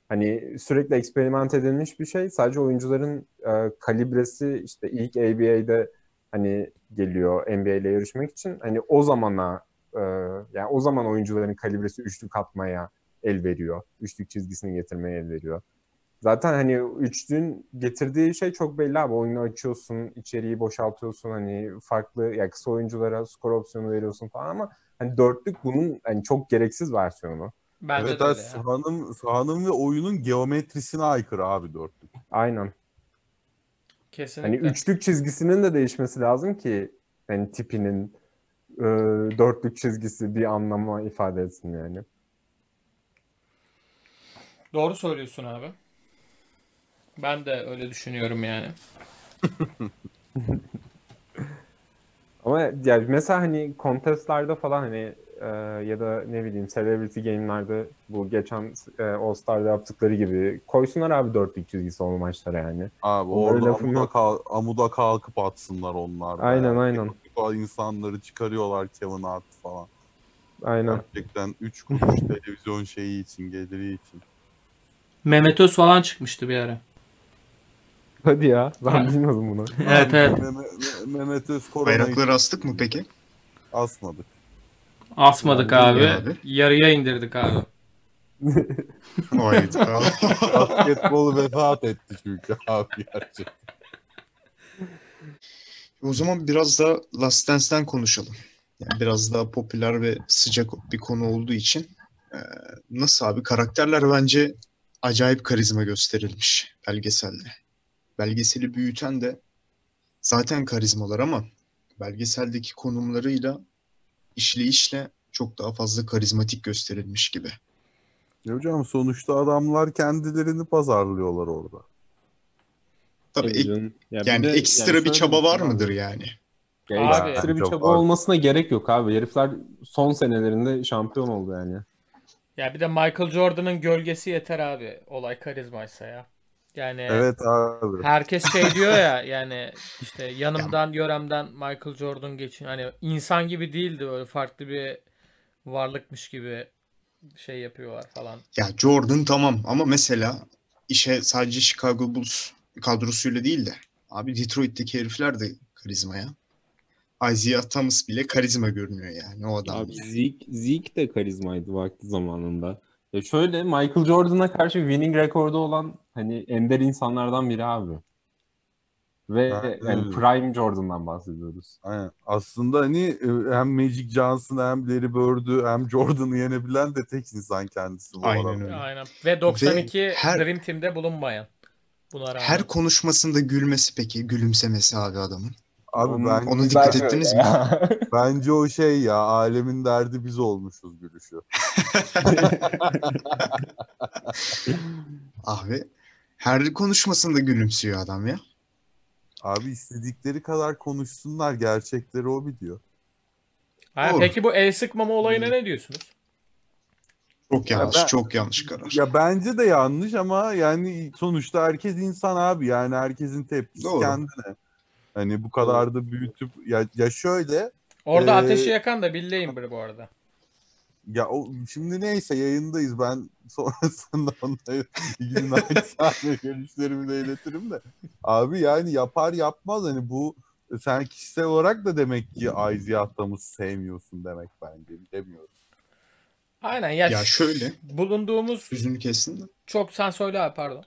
S3: Hani sürekli eksperiment edilmiş bir şey. Sadece oyuncuların e, kalibresi işte ilk ABA'de hani geliyor NBA ile yarışmak için. Hani o zamana e, yani o zaman oyuncuların kalibresi üçlük atmaya el veriyor. Üçlük çizgisini getirmeye el veriyor. Zaten hani üçlüğün getirdiği şey çok belli abi. Oyunu açıyorsun, içeriği boşaltıyorsun. Hani farklı ya kısa oyunculara skor opsiyonu veriyorsun falan ama hani dörtlük bunun hani çok gereksiz versiyonu.
S2: Bence
S4: evet
S2: de öyle ya.
S4: sahanın, sahanın ve oyunun geometrisine aykırı abi dörtlük.
S3: Aynen.
S2: Kesinlikle.
S3: Hani üçlük çizgisinin de değişmesi lazım ki hani tipinin e, dörtlük çizgisi bir anlama ifade etsin yani.
S2: Doğru söylüyorsun abi. Ben de öyle düşünüyorum yani. [LAUGHS]
S3: Ama yani mesela hani contestlarda falan hani e, ya da ne bileyim celebrity game'lerde bu geçen e, All Star'da yaptıkları gibi koysunlar abi dörtlük çizgisi o maçlara yani.
S4: Abi
S3: Onlara
S4: orada
S3: lafım
S4: amuda,
S3: yok.
S4: kal- amuda kalkıp atsınlar onlar. da
S3: Aynen,
S4: yani.
S3: aynen.
S4: O insanları çıkarıyorlar Kevin Hart falan.
S3: Aynen.
S4: Gerçekten 3 kuruş [LAUGHS] televizyon şeyi için, geliri için.
S2: Mehmet Öz falan çıkmıştı bir ara.
S3: Hadi ya. Ben bilmiyordum bunu. [LAUGHS]
S2: Evet evet.
S4: Mehmet, Mehmet Öz korona
S1: Bayrakları astık mı peki?
S4: asmadık.
S2: Asmadık abi.
S1: abi.
S2: Yarıya indirdik abi. [LAUGHS]
S1: Hayda. [LAUGHS]
S4: Basketbolu vefat etti çünkü abi gerçekten.
S1: o zaman biraz da Last Dance'den konuşalım. Yani biraz daha popüler ve sıcak bir konu olduğu için e, nasıl abi karakterler bence acayip karizma gösterilmiş belgeselde. Belgeseli büyüten de zaten karizmalar ama belgeseldeki konumlarıyla işleyişle çok daha fazla karizmatik gösterilmiş gibi.
S4: Ya hocam sonuçta adamlar kendilerini pazarlıyorlar orada.
S1: Tabii ek-
S3: canım. Ya bir
S1: yani
S3: de-
S1: ekstra
S3: yani
S1: bir çaba var
S3: abi.
S1: mıdır yani?
S3: Ya
S2: Abi-
S3: ekstra bir çaba
S4: var.
S3: olmasına gerek yok abi. Herifler son senelerinde şampiyon oldu yani.
S2: Ya bir de Michael Jordan'ın gölgesi yeter abi. Olay karizmaysa ya. Yani
S4: Evet abi.
S2: herkes şey diyor ya [LAUGHS] yani işte yanımdan yöremden Michael Jordan geçin. Hani insan gibi değildi böyle farklı bir varlıkmış gibi şey yapıyorlar falan.
S1: Ya Jordan tamam ama mesela işe sadece Chicago Bulls kadrosuyla değil de abi Detroit'teki herifler de karizma ya. Isaiah Thomas bile karizma görünüyor yani o adam.
S3: Abi Zeke, Zeke de karizmaydı vakti zamanında. Ya şöyle Michael Jordan'a karşı winning rekordu olan hani ender insanlardan biri abi. Ve
S4: Ben-
S3: yani prime Jordan'dan bahsediyoruz.
S4: Aynen. Aslında hani e, hem Magic Johnson hem Larry Bird'ü hem Jordan'ı yenebilen de tek insan kendisi bu
S1: Aynen öyle.
S2: Aynen. Ve 92
S1: her-
S2: Dream Team'de bulunmayan. Buna rağmen.
S1: Her konuşmasında gülmesi peki gülümsemesi abi adamın.
S4: Abi
S3: Onun-
S4: ben,
S1: Onu dikkat ettiniz mi?
S3: ya. [LAUGHS]
S4: bence o şey ya alemin derdi biz olmuşuz gülüşü. [LAUGHS]
S1: Abi her konuşmasında gülümsüyor adam ya.
S4: Abi istedikleri kadar konuşsunlar gerçekleri o biliyor.
S2: Ha,
S1: Doğru.
S2: peki bu el sıkmama olayına ne diyorsunuz?
S1: Çok yanlış,
S4: ben-
S1: çok yanlış karar.
S4: Ya bence de yanlış ama yani sonuçta herkes insan abi yani herkesin tepkisi
S1: Doğru.
S4: kendine. Hani bu kadar da büyütüp ya, ya şöyle
S2: Orada
S4: Ee,
S2: ateşi yakan da Bill Laimbeer bu arada.
S4: Ya o şimdi neyse yayındayız. Ben sonrasında onunla ilgili naçizane görüşlerimi de iletirim de. Abi yani yapar yapmaz hani bu sen kişisel olarak da demek ki Adams'ı sevmiyorsun demek bence. Demiyorum.
S2: Aynen ya,
S1: Ya şöyle.
S2: bulunduğumuz
S1: Sözünü kestin de.
S2: çok sen söyle abi pardon.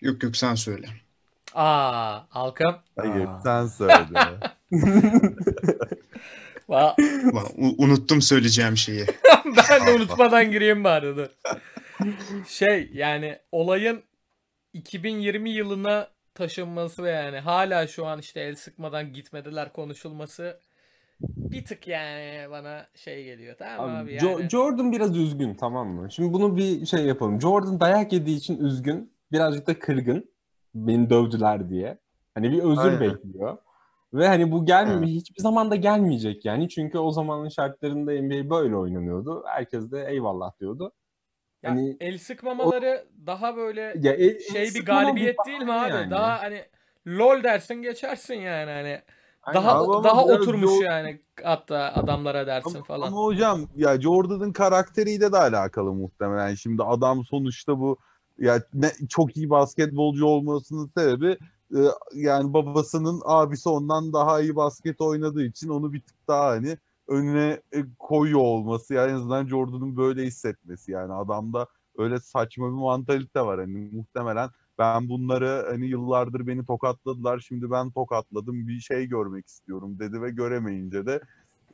S1: Yok yok sen söyle.
S2: Aa Alkım.
S4: Hayır
S3: Aa.
S4: sen söyle. [LAUGHS]
S2: Va-
S1: Ulan, u- unuttum söyleyeceğim şeyi. [LAUGHS]
S2: ben de unutmadan gireyim bari dur. [LAUGHS] Şey yani olayın 2020 yılına taşınması ve yani hala şu an işte el sıkmadan gitmediler konuşulması bir tık yani bana şey geliyor tamam mı abi
S3: Abi, Jo-
S2: yani.
S3: Jordan biraz üzgün tamam mı? Şimdi bunu bir şey yapalım. Jordan dayak yediği için üzgün. Birazcık da kırgın. Beni dövdüler diye. Hani bir özür
S4: Aynen.
S3: bekliyor. Ve hani bu gelmiyor. Hiçbir zaman da gelmeyecek yani. Çünkü o zamanın şartlarında NBA böyle oynanıyordu. Herkes de eyvallah diyordu.
S2: Ya
S3: Hani
S2: el sıkmamaları daha böyle
S3: ya el-
S2: şey
S3: el
S2: bir galibiyet
S3: bir
S2: değil mi abi?
S3: yani.
S2: Daha hani lol dersin geçersin yani hani.
S3: Aynen.
S2: Daha
S4: ama
S2: daha oturmuş
S4: Jor-
S2: yani hatta adamlara dersin
S4: Ama,
S2: falan.
S4: ama hocam ya Jordan'ın karakteriyle de alakalı muhtemelen. Şimdi adam sonuçta bu ya ne, çok iyi basketbolcu olmasının sebebi e, yani babasının abisi ondan daha iyi basket oynadığı için onu bir tık daha hani önüne e, koyuyor olması yani en azından Jordan'ın böyle hissetmesi. Yani adamda öyle saçma bir mantalite var. Hani muhtemelen ben bunları hani yıllardır beni tokatladılar şimdi ben tokatladım bir şey görmek istiyorum dedi ve göremeyince de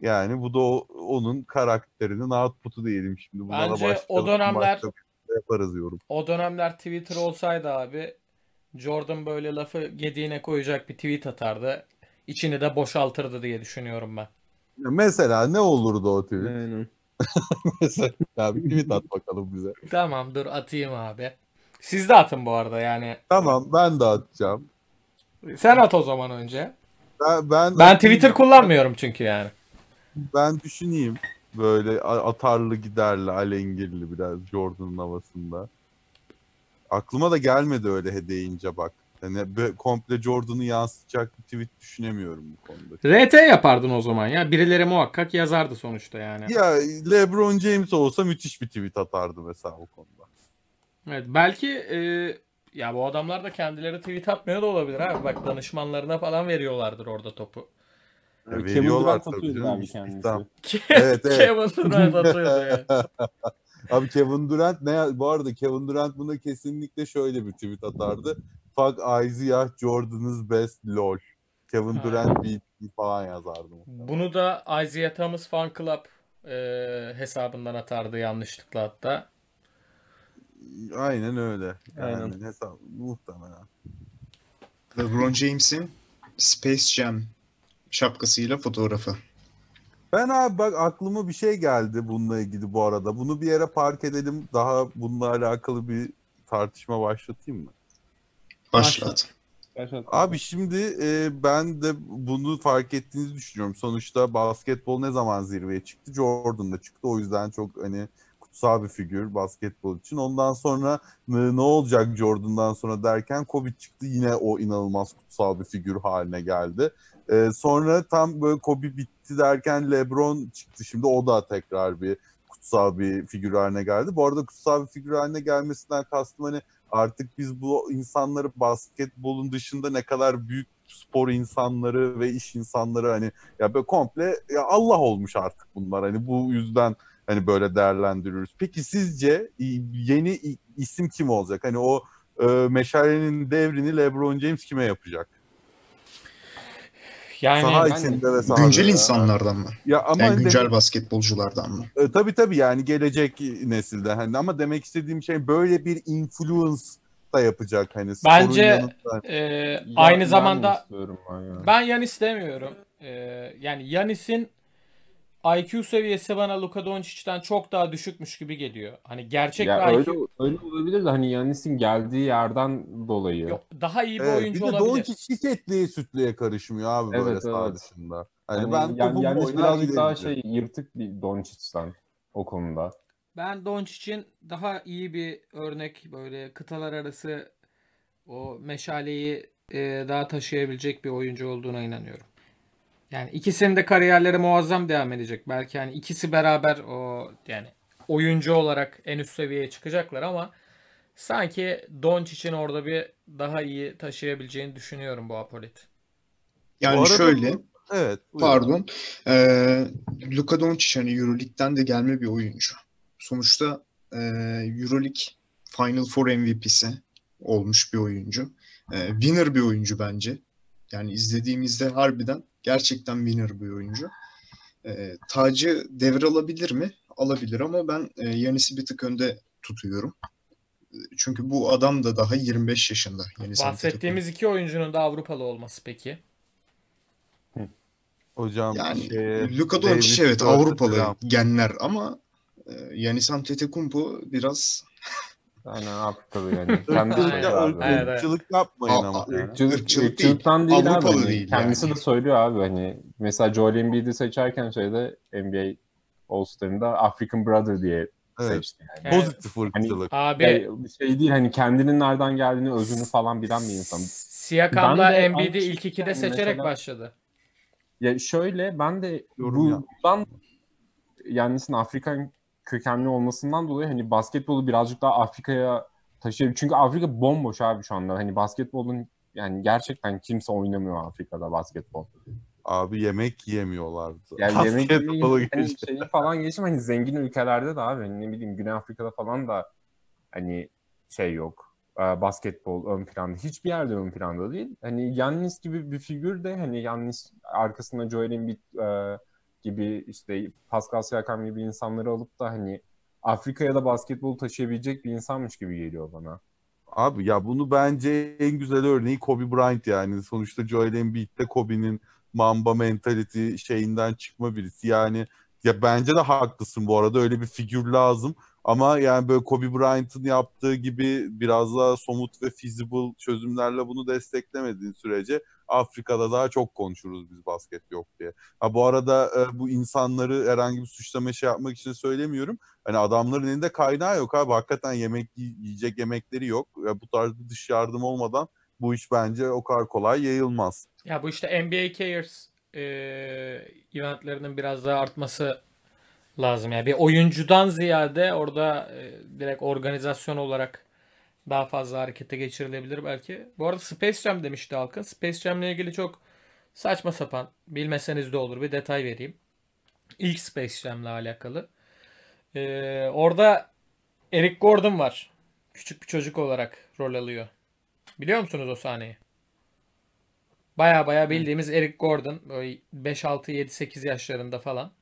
S4: yani bu da o- onun karakterinin output'u diyelim şimdi. Buna da
S2: Bence
S4: başka-
S2: o dönemler-
S4: başka yaparız yorum.
S2: O dönemler Twitter olsaydı abi Jordan böyle lafı gediğine koyacak bir tweet atardı. İçini de boşaltırdı diye düşünüyorum ben.
S4: Mesela ne olurdu o tweet?
S3: Aynen. [LAUGHS]
S4: Mesela bir tweet at bakalım bize.
S2: Tamam dur atayım abi. Siz de atın bu arada yani.
S4: Tamam ben de atacağım.
S2: Sen at o zaman önce.
S4: Ben, ben,
S2: Ben Twitter kullanmıyorum çünkü yani.
S4: Ben düşüneyim. Böyle atarlı giderli, alengirli biraz Jordan'ın havasında. Aklıma da gelmedi öyle he deyince bak. Yani komple Jordan'ı yansıtacak bir tweet düşünemiyorum bu konuda.
S2: RT yapardın o zaman ya. Birileri muhakkak yazardı sonuçta yani.
S4: Ya LeBron James olsa müthiş bir tweet atardı mesela o konuda.
S2: Evet, belki e, ya bu adamlar da kendileri tweet atmıyor da olabilir abi. Bak danışmanlarına falan veriyorlardır orada topu.
S4: Ya
S3: Kevin Durant atıyordu abi
S4: istihdam.
S3: kendisi. [LAUGHS]
S4: Evet, evet.
S2: Kevin Durant [LAUGHS] atıyordu yani.
S4: Abi Kevin Durant ne ya- bu arada Kevin Durant buna kesinlikle şöyle bir tweet atardı. Fuck Isaiah Jordan's best lol. Kevin
S2: Ha.
S4: Durant beat falan yazardı. muhtemelen.
S2: Bunu da Isaiah Thomas Fan Club e, hesabından atardı yanlışlıkla hatta.
S4: Aynen öyle. Yani
S3: Aynen.
S4: hesap muhtemelen.
S1: LeBron James'in Space Jam şapkasıyla fotoğrafı.
S4: Ben abi bak aklıma bir şey geldi bununla ilgili bu arada. Bunu bir yere park edelim. Daha bununla alakalı bir tartışma başlatayım mı?
S1: Başlat.
S3: Gerçekten.
S4: Abi şimdi e, ben de bunu fark ettiğinizi düşünüyorum. Sonuçta basketbol ne zaman zirveye çıktı? Jordan'da çıktı. O yüzden çok hani kutsal bir figür basketbol için. Ondan sonra ne, ne olacak Jordan'dan sonra derken Kobe çıktı. Yine o inanılmaz kutsal bir figür haline geldi. E, sonra tam böyle Kobe bitti derken LeBron çıktı. Şimdi o da tekrar bir kutsal bir figür haline geldi. Bu arada kutsal bir figür haline gelmesinden kastım hani artık biz bu insanları basketbolun dışında ne kadar büyük spor insanları ve iş insanları hani ya böyle komple ya Allah olmuş artık bunlar hani bu yüzden hani böyle değerlendiriyoruz. Peki sizce yeni isim kim olacak? Hani o e, meşalenin devrini LeBron James kime yapacak?
S2: Yani
S4: Saha
S3: ben-
S4: içinde ve sahada.
S1: Güncel insanlardan mı?
S4: Ya ama
S1: Yani güncel basketbolculardan mı?
S4: E, tabii tabii yani gelecek nesilde hani ama demek istediğim şey böyle bir influence da yapacak hani
S2: Bence- e,
S3: Ya-
S2: aynı
S3: ben
S2: zamanda
S3: ben ya.
S2: ben Yanis demiyorum. E, yani Yanis'in IQ seviyesi bana Luka Doncic'ten çok daha düşükmüş gibi geliyor. Hani gerçek
S3: Ya
S2: bir
S3: öyle,
S2: IQ
S3: öyle olabilir de hani Yanis'in geldiği yerden dolayı.
S2: yok. Daha iyi bir
S4: Evet,
S2: oyuncu
S4: bir de
S2: olabilir.
S4: Doncic hiç etliye sütlüye karışmıyor abi böyle
S3: Evet,
S4: saha
S3: evet.
S4: dışında. Hani,
S3: Hani
S4: ben
S3: yani Yanis birazcık daha şey yırtık bir Doncic'ten o konuda.
S2: Ben Doncic'in daha iyi bir örnek böyle kıtalar arası o meşaleyi e, daha taşıyabilecek bir oyuncu olduğuna inanıyorum. Yani ikisinin de kariyerleri muazzam devam edecek. Belki hani ikisi beraber o yani oyuncu olarak en üst seviyeye çıkacaklar ama sanki Doncic'in orada bir daha iyi taşıyabileceğini düşünüyorum bu Apolit.
S1: Yani
S4: Bu arada
S1: şöyle
S4: Evet. buyurun.
S1: Pardon. Ee, Luka Doncic hani Euroleague'den de gelme bir oyuncu. Sonuçta e, Euroleague Final Four MVP'si olmuş bir oyuncu. E, winner bir oyuncu bence. Yani izlediğimizde harbiden gerçekten winner bir oyuncu. E, tacı devralabilir mi? Alabilir ama ben e, Yanis'i bir tık önde tutuyorum. Çünkü bu adam da daha 25 yaşında. Yanis
S2: Bahsettiğimiz iki oyuncunun da Avrupalı olması peki.
S4: Hocam
S1: Yani
S4: şey,
S1: Luka Doncic evet Avrupalı genler ama e, Yanis Antetokounmpo biraz
S3: Aynen Afrikalı [LAUGHS] yani. Kendisi
S2: Aynen.
S3: söylüyor abi.
S2: Evet, evet.
S4: ırkçılık yapmayın ama.
S1: aa,
S3: Irkçılık,
S1: Irkçılık değil. Avrupalı
S3: abi. Hani
S1: değil
S3: Kendisi
S1: yani.
S3: de söylüyor abi hani mesela Joel Embiid'i seçerken şeyde NBA All-Star'ında African Brother diye
S4: Evet.
S3: seçti. Yani.
S2: Evet.
S4: Pozitif ırkçılık.
S2: Abi
S3: Yani şey değil hani kendinin nereden geldiğini, özünü falan bilen bir insan. De
S2: Embiid'i ilk ikide
S3: yani
S2: seçerek
S3: mesela-
S2: başladı.
S3: Ya şöyle ben de
S4: Yorum
S3: bundan Yannis'in Afrikan kökenli olmasından dolayı hani basketbolu birazcık daha Afrika'ya taşıyabilir. Çünkü Afrika bomboş abi şu anda. Hani basketbolun yani gerçekten kimse oynamıyor Afrika'da basketbol.
S4: Abi yemek yemiyorlardı.
S3: Yani yemek
S4: Basketbola
S3: hani falan geçtim hani zengin ülkelerde de abi hani ne bileyim Güney Afrika'da falan da hani şey yok. Basketbol ön planda. Hiçbir yerde ön planda değil. Hani Yannis gibi bir figür de hani Yannis arkasında Joel Embiid e, gibi işte Pascal Siakam gibi insanları alıp da hani Afrika'ya da basketbolu taşıyabilecek bir insanmış gibi geliyor bana.
S4: Abi ya bunu bence en güzel örneği Kobe Bryant yani. Sonuçta Joel Embiid Kobe'nin Mamba mentality şeyinden çıkma birisi. Yani ya bence de haklısın bu arada öyle bir figür lazım. Ama yani böyle Kobe Bryant'ın yaptığı gibi biraz daha somut ve feasible çözümlerle bunu desteklemediğin sürece Afrika'da daha çok konuşuruz biz basket yok diye. Ha bu arada e, bu insanları herhangi bir suçlama şey yapmak için söylemiyorum. Hani adamların elinde kaynağı yok abi. Hakikaten yemek yi- yiyecek yemekleri yok. Ya bu tarz dış yardım olmadan bu iş bence o kadar kolay yayılmaz.
S2: Ya bu işte NBA Cares e, eventlerinin biraz daha artması lazım. Yani bir oyuncudan ziyade orada e, direkt organizasyon olarak daha fazla harekete geçirilebilir belki. Bu arada Space Jam demişti Halkın. Space Jam'le ilgili çok saçma sapan, bilmeseniz de olur bir detay vereyim. İlk Space Jam'le alakalı. E, orada Eric Gordon var. Küçük bir çocuk olarak rol alıyor. Biliyor musunuz o sahneyi? Baya baya bildiğimiz Eric Gordon böyle 5 6 7 8 yaşlarında falan.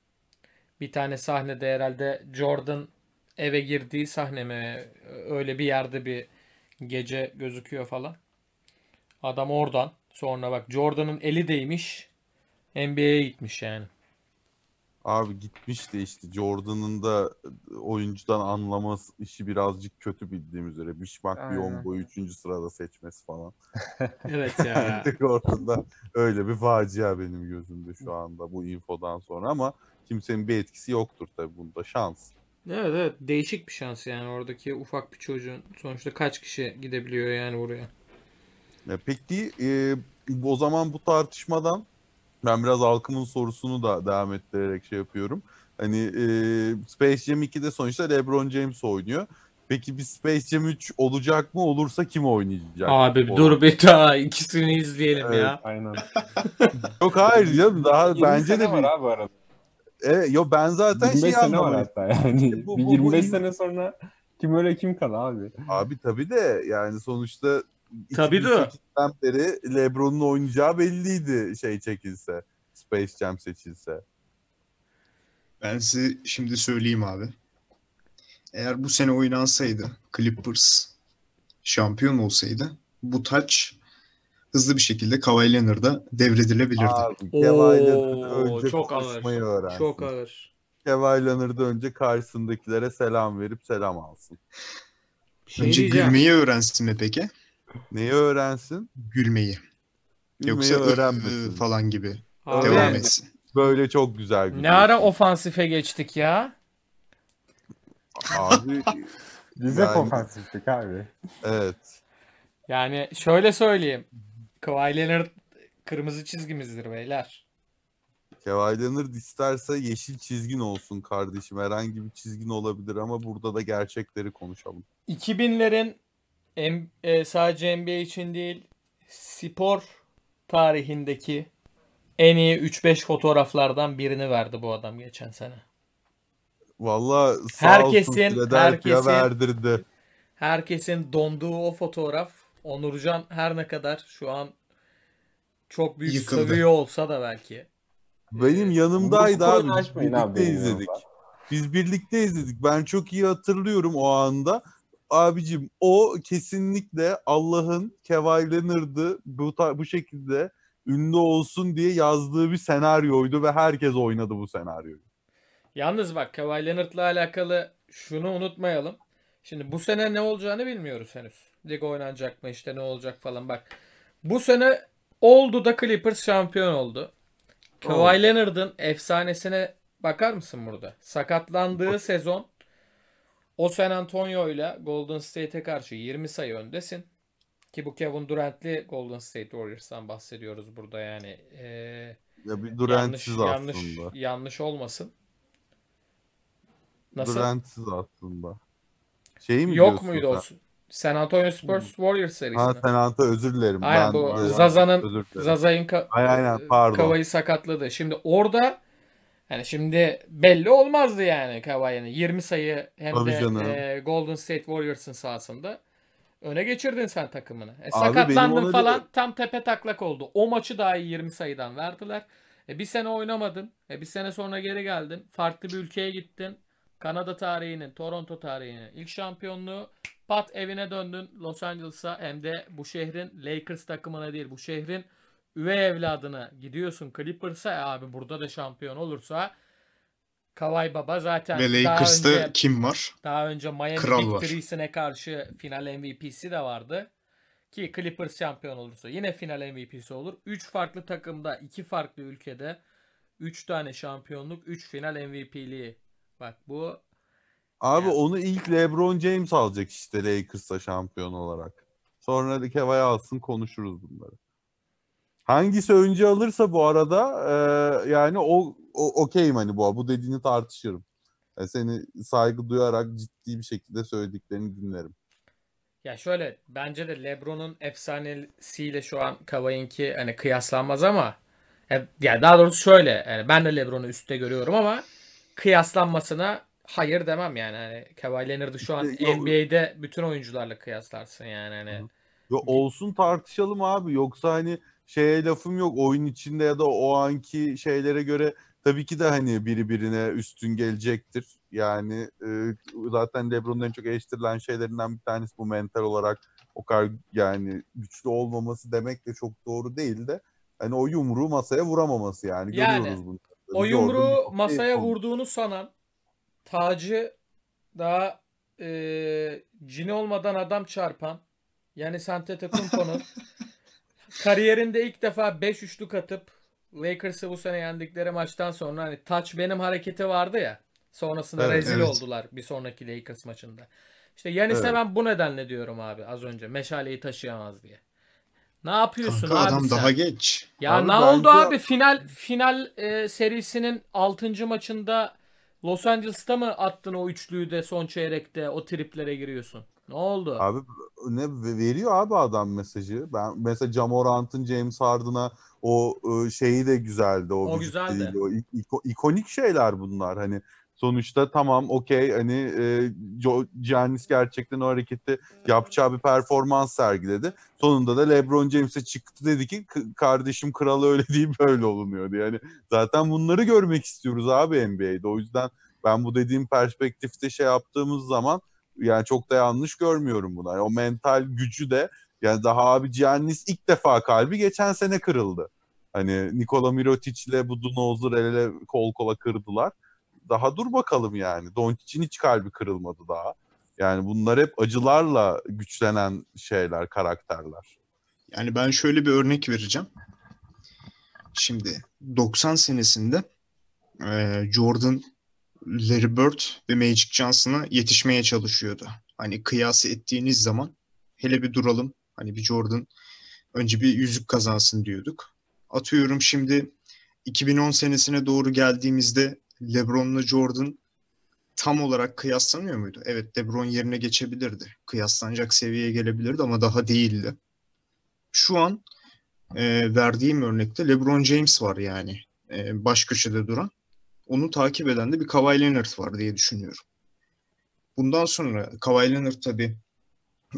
S2: Bir tane sahnede herhalde Jordan eve girdiği sahne mi öyle bir yerde bir gece gözüküyor falan. Adam oradan sonra bak Jordan'ın eli değmiş NBA'ye gitmiş yani.
S4: Abi gitmiş de işte Jordan'ın da oyuncudan anlaması işi birazcık kötü bildiğim üzere. Mişmak
S3: Aynen.
S4: Biyombo'yu 3. sırada seçmesi falan. [LAUGHS]
S2: Evet ya. [LAUGHS]
S4: Ortada öyle bir facia benim gözümde şu anda bu infodan sonra ama kimsenin bir etkisi yoktur tabii bunda şans.
S2: evet evet değişik bir şans yani oradaki ufak bir çocuğun sonuçta kaç kişi gidebiliyor yani buraya.
S4: E, Peki e, o zaman bu tartışmadan ben biraz halkımın sorusunu da devam ettirerek şey yapıyorum. Hani e, Space Jam 2'de sonuçta LeBron James oynuyor. Peki bir Space Jam 3 olacak mı? Olursa kim oynayacak?
S2: Abi
S4: O-
S2: dur bir daha ikisini izleyelim
S4: Evet.
S2: ya.
S3: Aynen. [LAUGHS]
S4: Yok hayır canım daha
S3: 20
S4: bence de
S3: var
S4: bir...
S3: abi arada.
S4: Evet, yo ben zaten
S3: 25
S4: şey
S3: sene var
S4: anlamadım.
S3: hatta yani.
S4: Bu- bu- bu
S3: 25
S4: in-
S3: sene sonra kim öyle kim kal abi.
S4: Abi tabii de yani sonuçta
S2: Tabii de.
S4: 2008'den beri LeBron'un oynayacağı belliydi şey çekilse. Space Jam seçilse.
S1: Ben size şimdi söyleyeyim abi. Eğer bu sene oynansaydı Clippers şampiyon olsaydı bu taç hızlı bir şekilde Kawhi Leonard'a devredilebilirdi.
S4: Abi Kawhi önce
S2: çok ağır.
S4: konuşmayı öğrensin.
S2: Çok ağır.
S4: Kawhi Leonard önce karşısındakilere selam verip selam alsın.
S2: Şey
S1: Önce
S2: diyeceğim.
S1: gülmeyi öğrensin mi peki?
S4: Neyi öğrensin?
S1: Gülmeyi.
S4: Gülmeyi
S1: Yoksa
S4: öğrenmesin.
S1: falan gibi
S2: Abi,
S1: devam etsin.
S4: Böyle çok güzel
S2: ne
S4: gülüyor.
S2: ara ofansife geçtik ya?
S4: Abi
S3: Bize [LAUGHS]
S4: Yani-
S3: ofansiflik abi.
S4: evet.
S2: Yani şöyle söyleyeyim. Kawhi Leonard kırmızı çizgimizdir beyler.
S4: Kawhi Leonard isterse yeşil çizgin olsun kardeşim. Herhangi bir çizgin olabilir ama burada da gerçekleri konuşalım.
S2: 2000'lerin em- e, sadece NBA için değil spor tarihindeki en iyi 3-5 fotoğraflardan birini verdi bu adam geçen sene.
S4: Valla sağ
S2: Herkesin-
S4: olsun
S2: herkesin-
S4: verdirdi.
S2: Herkesin donduğu o fotoğraf Onurcan her ne kadar şu an çok büyük
S1: Yıkıldı.
S2: sövüyor olsa da belki.
S4: Benim
S2: Ee,
S4: yanımdaydı
S3: bu
S4: abi. Biz birlikte
S3: benim
S4: izledik.
S3: yanımda.
S4: Biz birlikte izledik. Ben çok iyi hatırlıyorum o anda. Abicim o kesinlikle Allah'ın Kawhi Leonard'ı bu, ta- bu şekilde ünlü olsun diye yazdığı bir senaryoydu ve herkes oynadı bu senaryoyu.
S2: Yalnız bak Kawhi Leonard'la alakalı şunu unutmayalım. Şimdi bu sene ne olacağını bilmiyoruz henüz. Lig oynanacak mı işte ne olacak falan bak. Bu sene oldu da Clippers şampiyon oldu. Kawhi Leonard'ın efsanesine bakar mısın burada? Sakatlandığı sezon o San Antonio ile Golden State'e karşı 20 sayı öndesin. Ki bu Kevin Durant'li Golden State Warriors'tan bahsediyoruz burada yani. Ee,
S4: Ya bir
S2: yanlış,
S4: Durant'siz
S2: yanlış,
S4: aslında.
S2: yanlış olmasın. Nasıl?
S4: Durant'siz aslında. Şey mi
S2: Yok muydu o? San Antonio Spurs Warriors serisi
S4: Ha
S2: mi?
S4: San Antonio özür dilerim.
S2: Aynen,
S4: ben,
S2: bu Zaza'nın-. Zaza'yın ka-
S4: aynen,
S2: e,
S4: pardon.
S2: Kavayı sakatladı. Şimdi orada yani şimdi belli olmazdı yani Kavay'ın 20 sayı hem
S4: Tabii
S2: de
S4: canım.
S2: e, Golden State Warriors'ın sahasında öne geçirdin sen takımını. E, sakatlandın falan
S4: bir-
S2: tam tepe taklak oldu. O maçı dahi 20 sayıdan verdiler. E, bir sene oynamadın. E, bir sene sonra geri geldin. Farklı bir ülkeye gittin. Kanada tarihinin, Toronto tarihinin ilk şampiyonluğu. Pat evine döndün Los Angeles'a hem de bu şehrin Lakers takımına değil bu şehrin üvey evladına gidiyorsun Clippers'a E abi burada da şampiyon olursa Kawhi Baba zaten
S1: Ve
S2: daha
S1: Lakers'ta
S2: önce,
S1: kim var?
S2: daha önce Miami
S1: Kral
S2: karşı final MVP'si de vardı. Ki Clippers şampiyon olursa yine final MVP'si olur. 3 farklı takımda, 2 farklı ülkede 3 tane şampiyonluk, 3 final MVP'liği. Bak bu
S4: Abi
S2: Yani.
S4: onu ilk LeBron James alacak işte Lakers'a şampiyon olarak. Sonra da Kawhi alsın konuşuruz bunları. Hangisi önce alırsa bu arada e, yani o, o okeyim hani bu bu dediğini tartışırım. E, seni saygı duyarak ciddi bir şekilde söylediklerini dinlerim.
S2: Ya şöyle bence de LeBron'un efsanesiyle şu an Kawhi'ninki hani kıyaslanmaz ama ya, ya daha doğrusu şöyle yani ben de LeBron'u üstte görüyorum ama kıyaslanmasına hayır demem yani hani Kawhi Leonard'ı şu an
S4: İşte
S2: NBA'de bütün oyuncularla kıyaslarsın yani hani.
S4: Yo, olsun tartışalım abi. Yoksa hani şeye lafım yok. Oyun içinde ya da o anki şeylere göre tabii ki de hani biri birine üstün gelecektir. Yani e, zaten LeBron'un en çok eleştirilen şeylerinden bir tanesi bu mental olarak o kadar yani güçlü olmaması demek de çok doğru değil de hani o yumruğu masaya vuramaması yani.
S2: Yani,
S4: Görüyoruz bunu.
S2: O yumruğu
S4: bir-
S2: masaya vurduğunu sanan tacı daha e, cini olmadan adam çarpan yani Antetokounmpo'nun [LAUGHS] kariyerinde ilk defa 5 üçlük atıp Lakers'ı bu sene yendikleri maçtan sonra hani touch benim hareketi vardı ya. Sonrasında
S4: Evet,
S2: rezil
S1: evet.
S2: oldular bir sonraki Lakers maçında. İşte Yanis'e
S4: Evet.
S2: ben bu nedenle diyorum abi az önce. Meşaleyi taşıyamaz diye. Ne yapıyorsun
S1: Kanka
S2: abi
S1: adam
S2: sen?
S1: daha genç.
S2: Ya
S4: Abi
S2: ne
S4: bence-
S2: oldu abi final final e, serisinin 6. maçında Los Angeles'ta mı attın o üçlüyü de son çeyrekte o triplere giriyorsun? Ne oldu?
S4: Abi ne veriyor abi adam mesajı. Ben mesela Jamorant'ın James Harden'a o e, şeyi de güzeldi o,
S2: O güzeldi.
S4: dili, O ik- iko- ikonik şeyler bunlar hani sonuçta tamam okey hani e, Giannis gerçekten o hareketi yapacağı bir performans sergiledi. Sonunda da LeBron James'e çıktı dedi ki "K- kardeşim kralı öyle [LAUGHS] değil böyle olunuyordu. Yani zaten bunları görmek istiyoruz abi NBA'de. O yüzden ben bu dediğim perspektifte şey yaptığımız zaman yani çok da yanlış görmüyorum buna. Yani o mental gücü de yani daha abi Giannis ilk defa kalbi geçen sene kırıldı. Hani Nikola Mirotic'le Budenholzer el ele kol kola kırdılar. Daha dur bakalım yani. Doncic'in hiç kalbi kırılmadı daha. Yani bunlar hep acılarla güçlenen şeyler, karakterler.
S1: Yani ben şöyle bir örnek vereceğim. Şimdi 90 senesinde e, Jordan, Larry Bird ve Magic Johnson'a yetişmeye çalışıyordu. Hani kıyas ettiğiniz zaman hele bir duralım. Hani bir Jordan önce bir yüzük kazansın diyorduk. Atıyorum şimdi 2010 senesine doğru geldiğimizde LeBron'la Jordan tam olarak kıyaslanıyor muydu? Evet LeBron yerine geçebilirdi. Kıyaslanacak seviyeye gelebilirdi ama daha değildi. Şu an e, verdiğim örnekte LeBron James var yani. E, baş köşede duran. Onu takip eden de bir Kawhi Leonard var diye düşünüyorum. Bundan sonra Kawhi Leonard tabii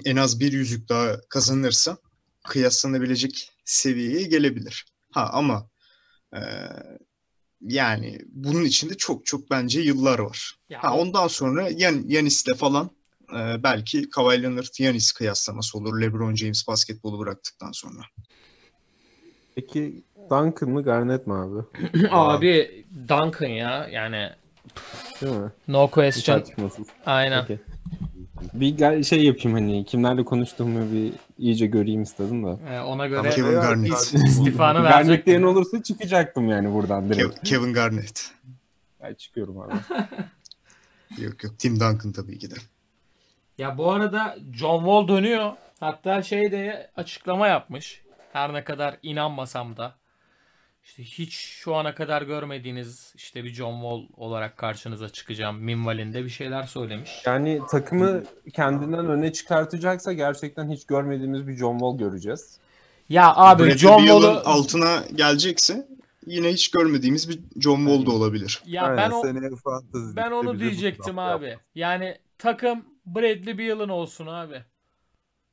S1: en az bir yüzük daha kazanırsa kıyaslanabilecek seviyeye gelebilir. Ha ama e, yani bunun içinde çok çok bence yıllar var. Ya ha, ondan sonra Yan, Yanis'le falan e, belki Kawhi Leonard Yanis kıyaslaması olur LeBron James basketbolu bıraktıktan sonra.
S3: Peki Duncan mı Garnett mi abi? [CLEARS THROAT]
S2: abi Duncan ya yani
S3: Değil mi?
S2: No question. Aynen.
S3: Okay. Bir şey yapayım hani kimlerle konuştuğumu bir iyice göreyim istedim de.
S2: Ee, ona göre
S1: Kevin Garnett.
S2: istifanı
S3: Garnett diyen olursa çıkacaktım yani buradan
S1: direkt. Kevin Garnett.
S3: Ben çıkıyorum abi. [LAUGHS]
S1: yok yok Tim Duncan tabii ki de.
S2: Ya bu arada John Wall dönüyor. Hatta şey de açıklama yapmış. Her ne kadar inanmasam da. İşte hiç şu ana kadar görmediğiniz işte bir John Wall olarak karşınıza çıkacağım. Minvalinde bir şeyler söylemiş.
S3: Yani takımı kendinden öne çıkartacaksa gerçekten hiç görmediğimiz bir John Wall göreceğiz.
S2: Ya abi Bradley John Wall'u
S1: altına gelecekse yine hiç görmediğimiz bir John Wall da olabilir.
S2: Ya Aynen, ben o ben onu diyecektim abi. Yani takım Bradley Beal'ın olsun abi.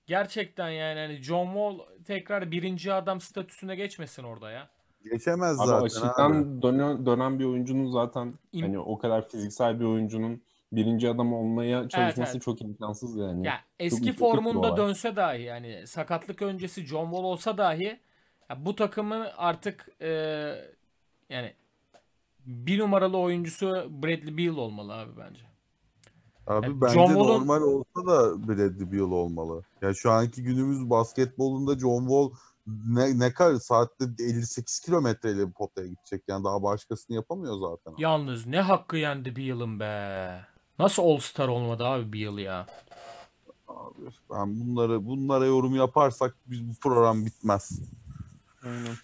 S2: Gerçekten yani hani John Wall tekrar birinci adam statüsüne geçmesin orada ya.
S4: Geçemez
S3: abi
S4: zaten
S3: açıktan abi. Dönen, dönen bir oyuncunun zaten İm- hani o kadar fiziksel bir oyuncunun birinci adam olmaya çalışması evet, evet. çok imkansız yani.
S2: Ya eski çok formunda dönse dahi yani sakatlık öncesi John Wall olsa dahi ya bu takımın artık e, yani bir numaralı oyuncusu Bradley Beal olmalı abi bence.
S4: Abi yani bence John normal olsa da Bradley Beal olmalı. Ya şu anki günümüz basketbolunda John Wall ne, ne kadar saatte 58 kilometreyle bir potaya gidecek yani daha başkasını yapamıyor zaten.
S2: Yalnız ne hakkı yendi bir yılın be. Nasıl All Star olmadı abi bir yıl ya.
S4: Abi ben bunları bunlara yorum yaparsak biz bu program bitmez.
S3: Aynen.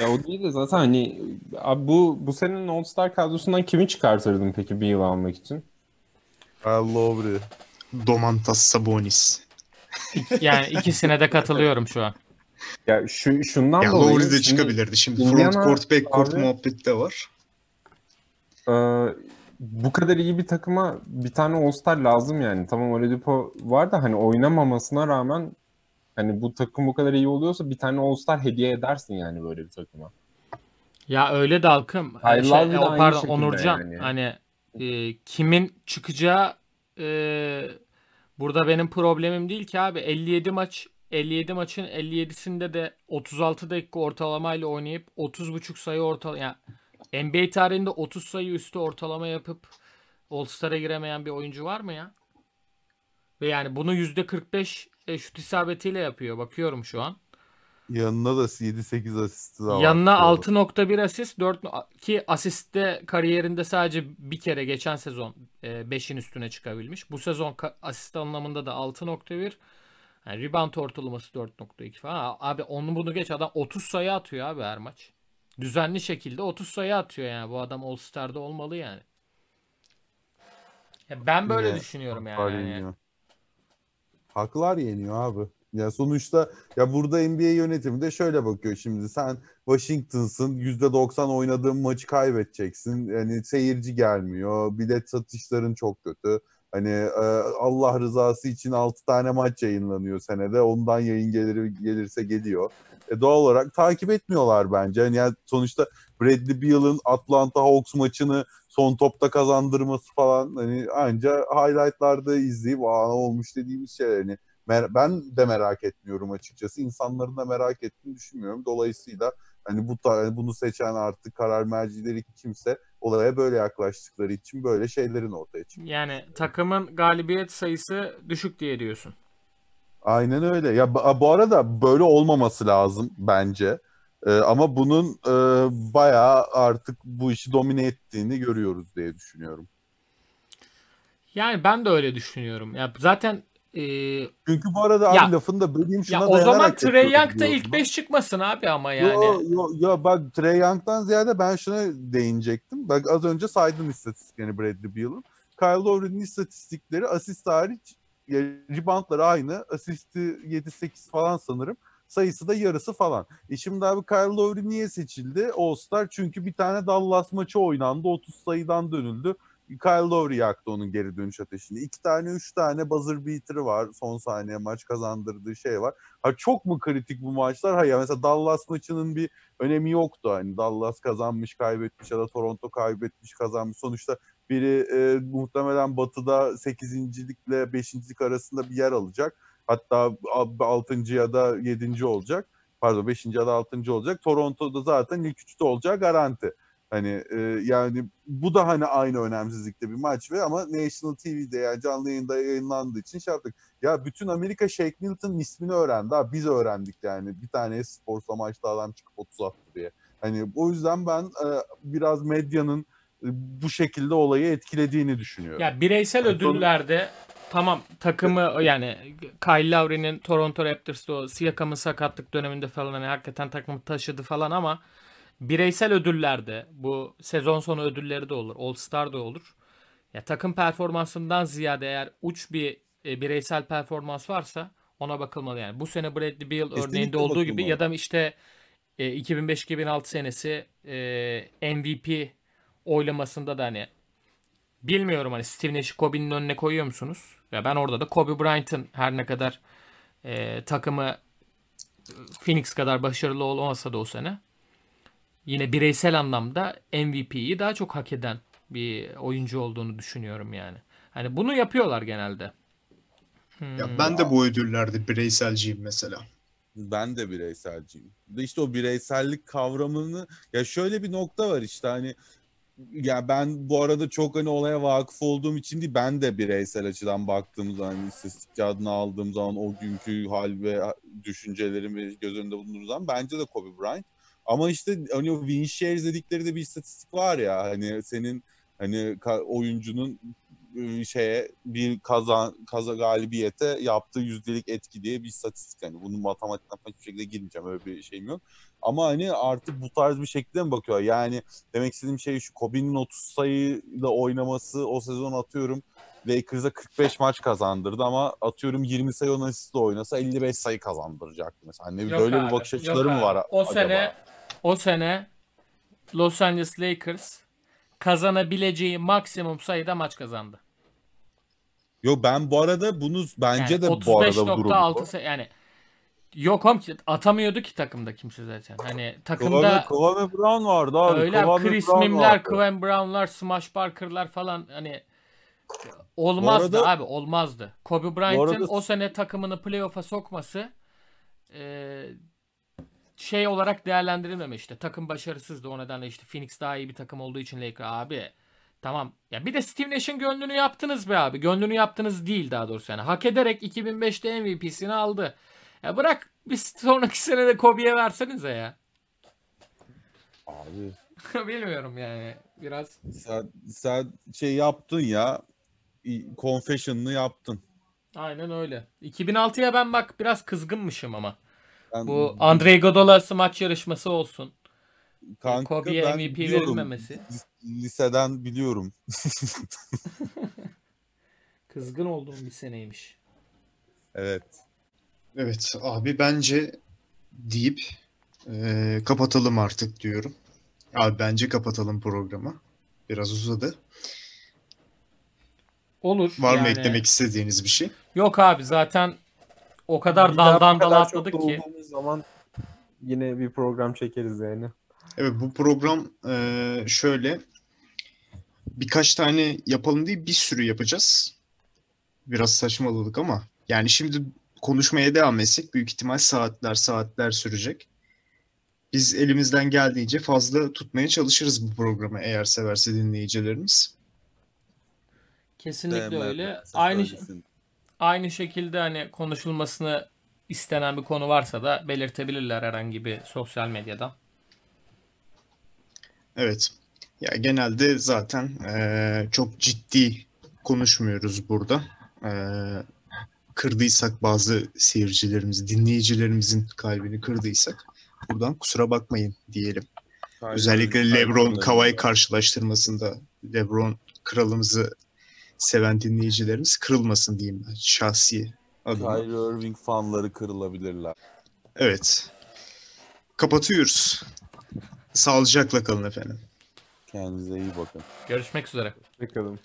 S3: ya o değil de zaten hani abi bu bu senin All Star kadrosundan kimi çıkartırdın peki bir yıl almak için?
S4: Al Lowry.
S1: Domantas Sabonis.
S2: yani ikisine de katılıyorum şu an.
S3: Ya şu şundan
S1: ya
S3: dolayı.
S1: Lowry de çıkabilirdi. Şimdi Indiana, front court, back court abi, muhabbeti de var.
S3: E, bu kadar iyi bir takıma bir tane All-Star lazım yani. Tamam Oladipo var da hani oynamamasına rağmen hani bu takım bu kadar iyi oluyorsa bir tane All-Star hediye edersin yani böyle bir takıma.
S2: Ya öyle de halkım. Hayır, şey, e, o, pardon Onurcan yani. hani e, kimin çıkacağı e, burada benim problemim değil ki abi 57 maç 57 maçın 57'sinde de 36 dakika ortalamayla oynayıp 30.5 sayı ortalama yani NBA tarihinde 30 sayı üstü ortalama yapıp All-Star'a giremeyen bir oyuncu var mı ya? Ve yani bunu %45 e, şut isabetiyle yapıyor. Bakıyorum şu an.
S4: Yanına da 7-8 asist
S2: var. Yanına 6.1 asist, 4 ki asiste kariyerinde sadece bir kere geçen sezon 5'in e, üstüne çıkabilmiş. Bu sezon asist anlamında da 6.1 yani rebound ortalaması 4.2 falan. Abi onu bunu geç adam 30 sayı atıyor abi her maç. Düzenli şekilde 30 sayı atıyor yani. Bu adam All Star'da olmalı yani. Ya ben böyle Yine düşünüyorum yani. Yeniyor.
S4: Haklar yeniyor abi. Ya sonuçta ya burada NBA yönetimi de şöyle bakıyor şimdi sen Washington'sın %90 oynadığın maçı kaybedeceksin. Yani seyirci gelmiyor. Bilet satışların çok kötü. Hani e, Allah rızası için 6 tane maç yayınlanıyor senede. Ondan yayın gelir gelirse geliyor. E, doğal olarak takip etmiyorlar bence. Yani, yani sonuçta Bradley Beal'ın Atlanta Hawks maçını son topta kazandırması falan hani anca highlightlarda izleyip aa olmuş dediğimiz şeyler. Hani ben de merak etmiyorum açıkçası. İnsanların da merak ettiğini düşünmüyorum. Dolayısıyla hani bu hani bunu seçen artık karar mercileri kimse olaya böyle yaklaştıkları için böyle şeylerin ortaya çıkıyor.
S2: Yani takımın galibiyet sayısı düşük diye diyorsun.
S4: Aynen öyle. Ya bu arada böyle olmaması lazım bence. Ee, ama bunun e, bayağı artık bu işi domine ettiğini görüyoruz diye düşünüyorum.
S2: Yani ben de öyle düşünüyorum. Ya zaten e,
S4: Çünkü bu arada
S2: Ya-
S4: abi lafını da böleyim şuna
S2: ya o zaman Trey Young da ilk
S4: biliyorsun.
S2: 5 çıkmasın abi ama yani.
S4: Yo, yo, yo, bak Trey Young'dan ziyade ben şuna değinecektim. Bak az önce saydım istatistiklerini Bradley Beal'ın. Kyle Lowry'nin istatistikleri asist hariç ya, reboundları aynı. Asisti 7-8 falan sanırım. Sayısı da yarısı falan. E şimdi abi Kyle Lowry niye seçildi? All-Star çünkü bir tane Dallas maçı oynandı. 30 sayıdan dönüldü. Kyle Lowry yaktı onun geri dönüş ateşini. İki tane, üç tane buzzer beater'ı var. Son saniye maç kazandırdığı şey var. Ha çok mu kritik bu maçlar? Hayır mesela Dallas maçının bir önemi yoktu. Hani Dallas kazanmış, kaybetmiş ya da Toronto kaybetmiş, kazanmış. Sonuçta biri e, muhtemelen batıda 8.likle 5.lik arasında bir yer alacak. Hatta 6. ya da 7. olacak. Pardon 5. ya da 6. olacak. Toronto'da zaten ilk 3'te olacağı garanti. Hani e, yani bu da hani aynı önemsizlikte bir maç ve ama National TV'de yani canlı yayında yayınlandığı için şey yaptık. Ya bütün Amerika Shake Milton'ın ismini öğrendi. Abi biz öğrendik yani. Bir tane sportsla maçta adam çıkıp 30 attı diye. Hani o yüzden ben e, biraz medyanın bu şekilde olayı etkilediğini düşünüyorum.
S2: Ya bireysel
S4: Yani
S2: ödüllerde tamam takımı yani Kyle Lowry'nin Toronto Raptors'ta o Siakam'ın sakatlık döneminde falan hani hakikaten takımı taşıdı falan ama bireysel ödüllerde bu sezon sonu ödülleri de olur. All Star da olur. Ya takım performansından ziyade eğer uç bir e, bireysel performans varsa ona bakılmalı yani. Bu sene Bradley Beal
S4: Kesinlikle
S2: örneğinde olduğu gibi
S4: bakılmalı.
S2: ya da işte e, 2005-2006 senesi e, MVP oylamasında da hani bilmiyorum hani Steve Nash'i Kobe'nin önüne koyuyor musunuz? Ya ben orada da Kobe Bryant'ın her ne kadar e, takımı Phoenix kadar başarılı olmasa da o sene yine bireysel anlamda MVP'yi daha çok hak eden bir oyuncu olduğunu düşünüyorum yani. Hani bunu yapıyorlar genelde. Hmm.
S1: Ya ben de bu ödüllerde bireyselciyim mesela.
S4: Ben de bireyselciyim. İşte o bireysellik kavramını ya şöyle bir nokta var işte hani ya ben bu arada çok hani olaya vakıf olduğum için değil ben de bireysel açıdan baktığım zaman hani istatistik kağıdını aldığım zaman o günkü hal ve düşüncelerimi göz önünde bulunduğum zaman bence de Kobe Bryant. Ama işte hani o win shares dedikleri de bir istatistik var ya hani senin hani oyuncunun şeye bir kazan kaza galibiyete yaptığı yüzdelik etki diye bir istatistik hani bunun matematikten hiçbir şekilde girmeyeceğim öyle bir şeyim yok. Ama hani artık bu tarz bir şekilde mi bakıyor? Yani demek istediğim şey şu Kobe'nin 30 sayıyla oynaması o sezon atıyorum Lakers'a 45 maç kazandırdı ama atıyorum 20 sayı on asistle oynasa 55 sayı kazandıracak mesela. Hani
S2: Yok
S4: böyle
S2: abi,
S4: bir bakış açıları mı var
S2: O
S4: acaba?
S2: sene o sene Los Angeles Lakers kazanabileceği maksimum sayıda maç kazandı.
S4: Yo ben bu arada bunu bence
S2: Yani
S4: de bu arada durum.
S2: 35.6 say- yani yok oğlum ki atamıyordu ki takımda kimse zaten. Hani takımda
S4: Kavame Brown vardı abi.
S2: öyle
S4: Kavame
S2: Chris
S4: Brown
S2: Mimler. Kevin Brown'lar, Smash Parker'lar falan hani olmazdı
S4: arada-
S2: abi olmazdı. Kobe Bryant'ın
S4: arada-
S2: o sene takımını playoff'a sokması e, şey olarak değerlendirilmemişti. Takım başarısızdı o nedenle işte Phoenix daha iyi bir takım olduğu için Lakers abi tamam. Ya bir de Steve Nash'in gönlünü yaptınız be abi. Gönlünü yaptınız değil daha doğrusu yani. Hak ederek 2005'te MVP'sini aldı. Ya bırak bir sonraki sene de Kobe'ye versenize ya.
S4: Abi [LAUGHS]
S2: Bilmiyorum yani. Biraz
S4: sen, sen şey yaptın ya confession'ını yaptın.
S2: Aynen öyle. 2006'ya ben bak biraz kızgınmışım ama.
S4: Ben,
S2: Bu Andrei Godala maç yarışması olsun.
S4: kanka,
S2: Kobe'ye
S4: ben
S2: MVP
S4: biliyorum.
S2: verilmemesi.
S4: Lis- Liseden biliyorum. [LAUGHS]
S2: Kızgın olduğum bir seneymiş.
S4: evet.
S1: Evet abi bence deyip e, kapatalım artık diyorum. Abi bence kapatalım programı. Biraz uzadı.
S2: Olur.
S1: Var mı
S2: yani.
S1: eklemek istediğiniz bir şey?
S2: Yok abi zaten o kadar
S3: Bir daha
S2: daldan dala
S3: kadar
S2: atladık ki.
S3: zaman yine bir program çekeriz yani.
S1: Evet bu program e, şöyle birkaç tane yapalım değil bir sürü yapacağız. Biraz saçmaladık ama yani şimdi konuşmaya devam etsek büyük ihtimal saatler saatler sürecek. Biz elimizden geldiğince fazla tutmaya çalışırız bu programı eğer severse dinleyicilerimiz.
S2: Kesinlikle öyle. Aynı. Aynı şekilde hani konuşulmasını istenen bir konu varsa da belirtebilirler herhangi bir sosyal medyadan.
S1: Evet. Ya genelde zaten eee, çok ciddi konuşmuyoruz burada. Eee, kırdıysak bazı seyircilerimizi, dinleyicilerimizin kalbini kırdıysak buradan kusura bakmayın diyelim. Özellikle LeBron Kawhi karşılaştırmasında LeBron kralımızı seven dinleyicilerimiz kırılmasın diyeyim ben şahsi adıma.
S4: Kyrie Irving fanları kırılabilirler.
S1: Evet. Kapatıyoruz. Sağlıcakla kalın efendim.
S4: Kendinize iyi bakın.
S2: Görüşmek üzere.
S3: Hoşçakalın.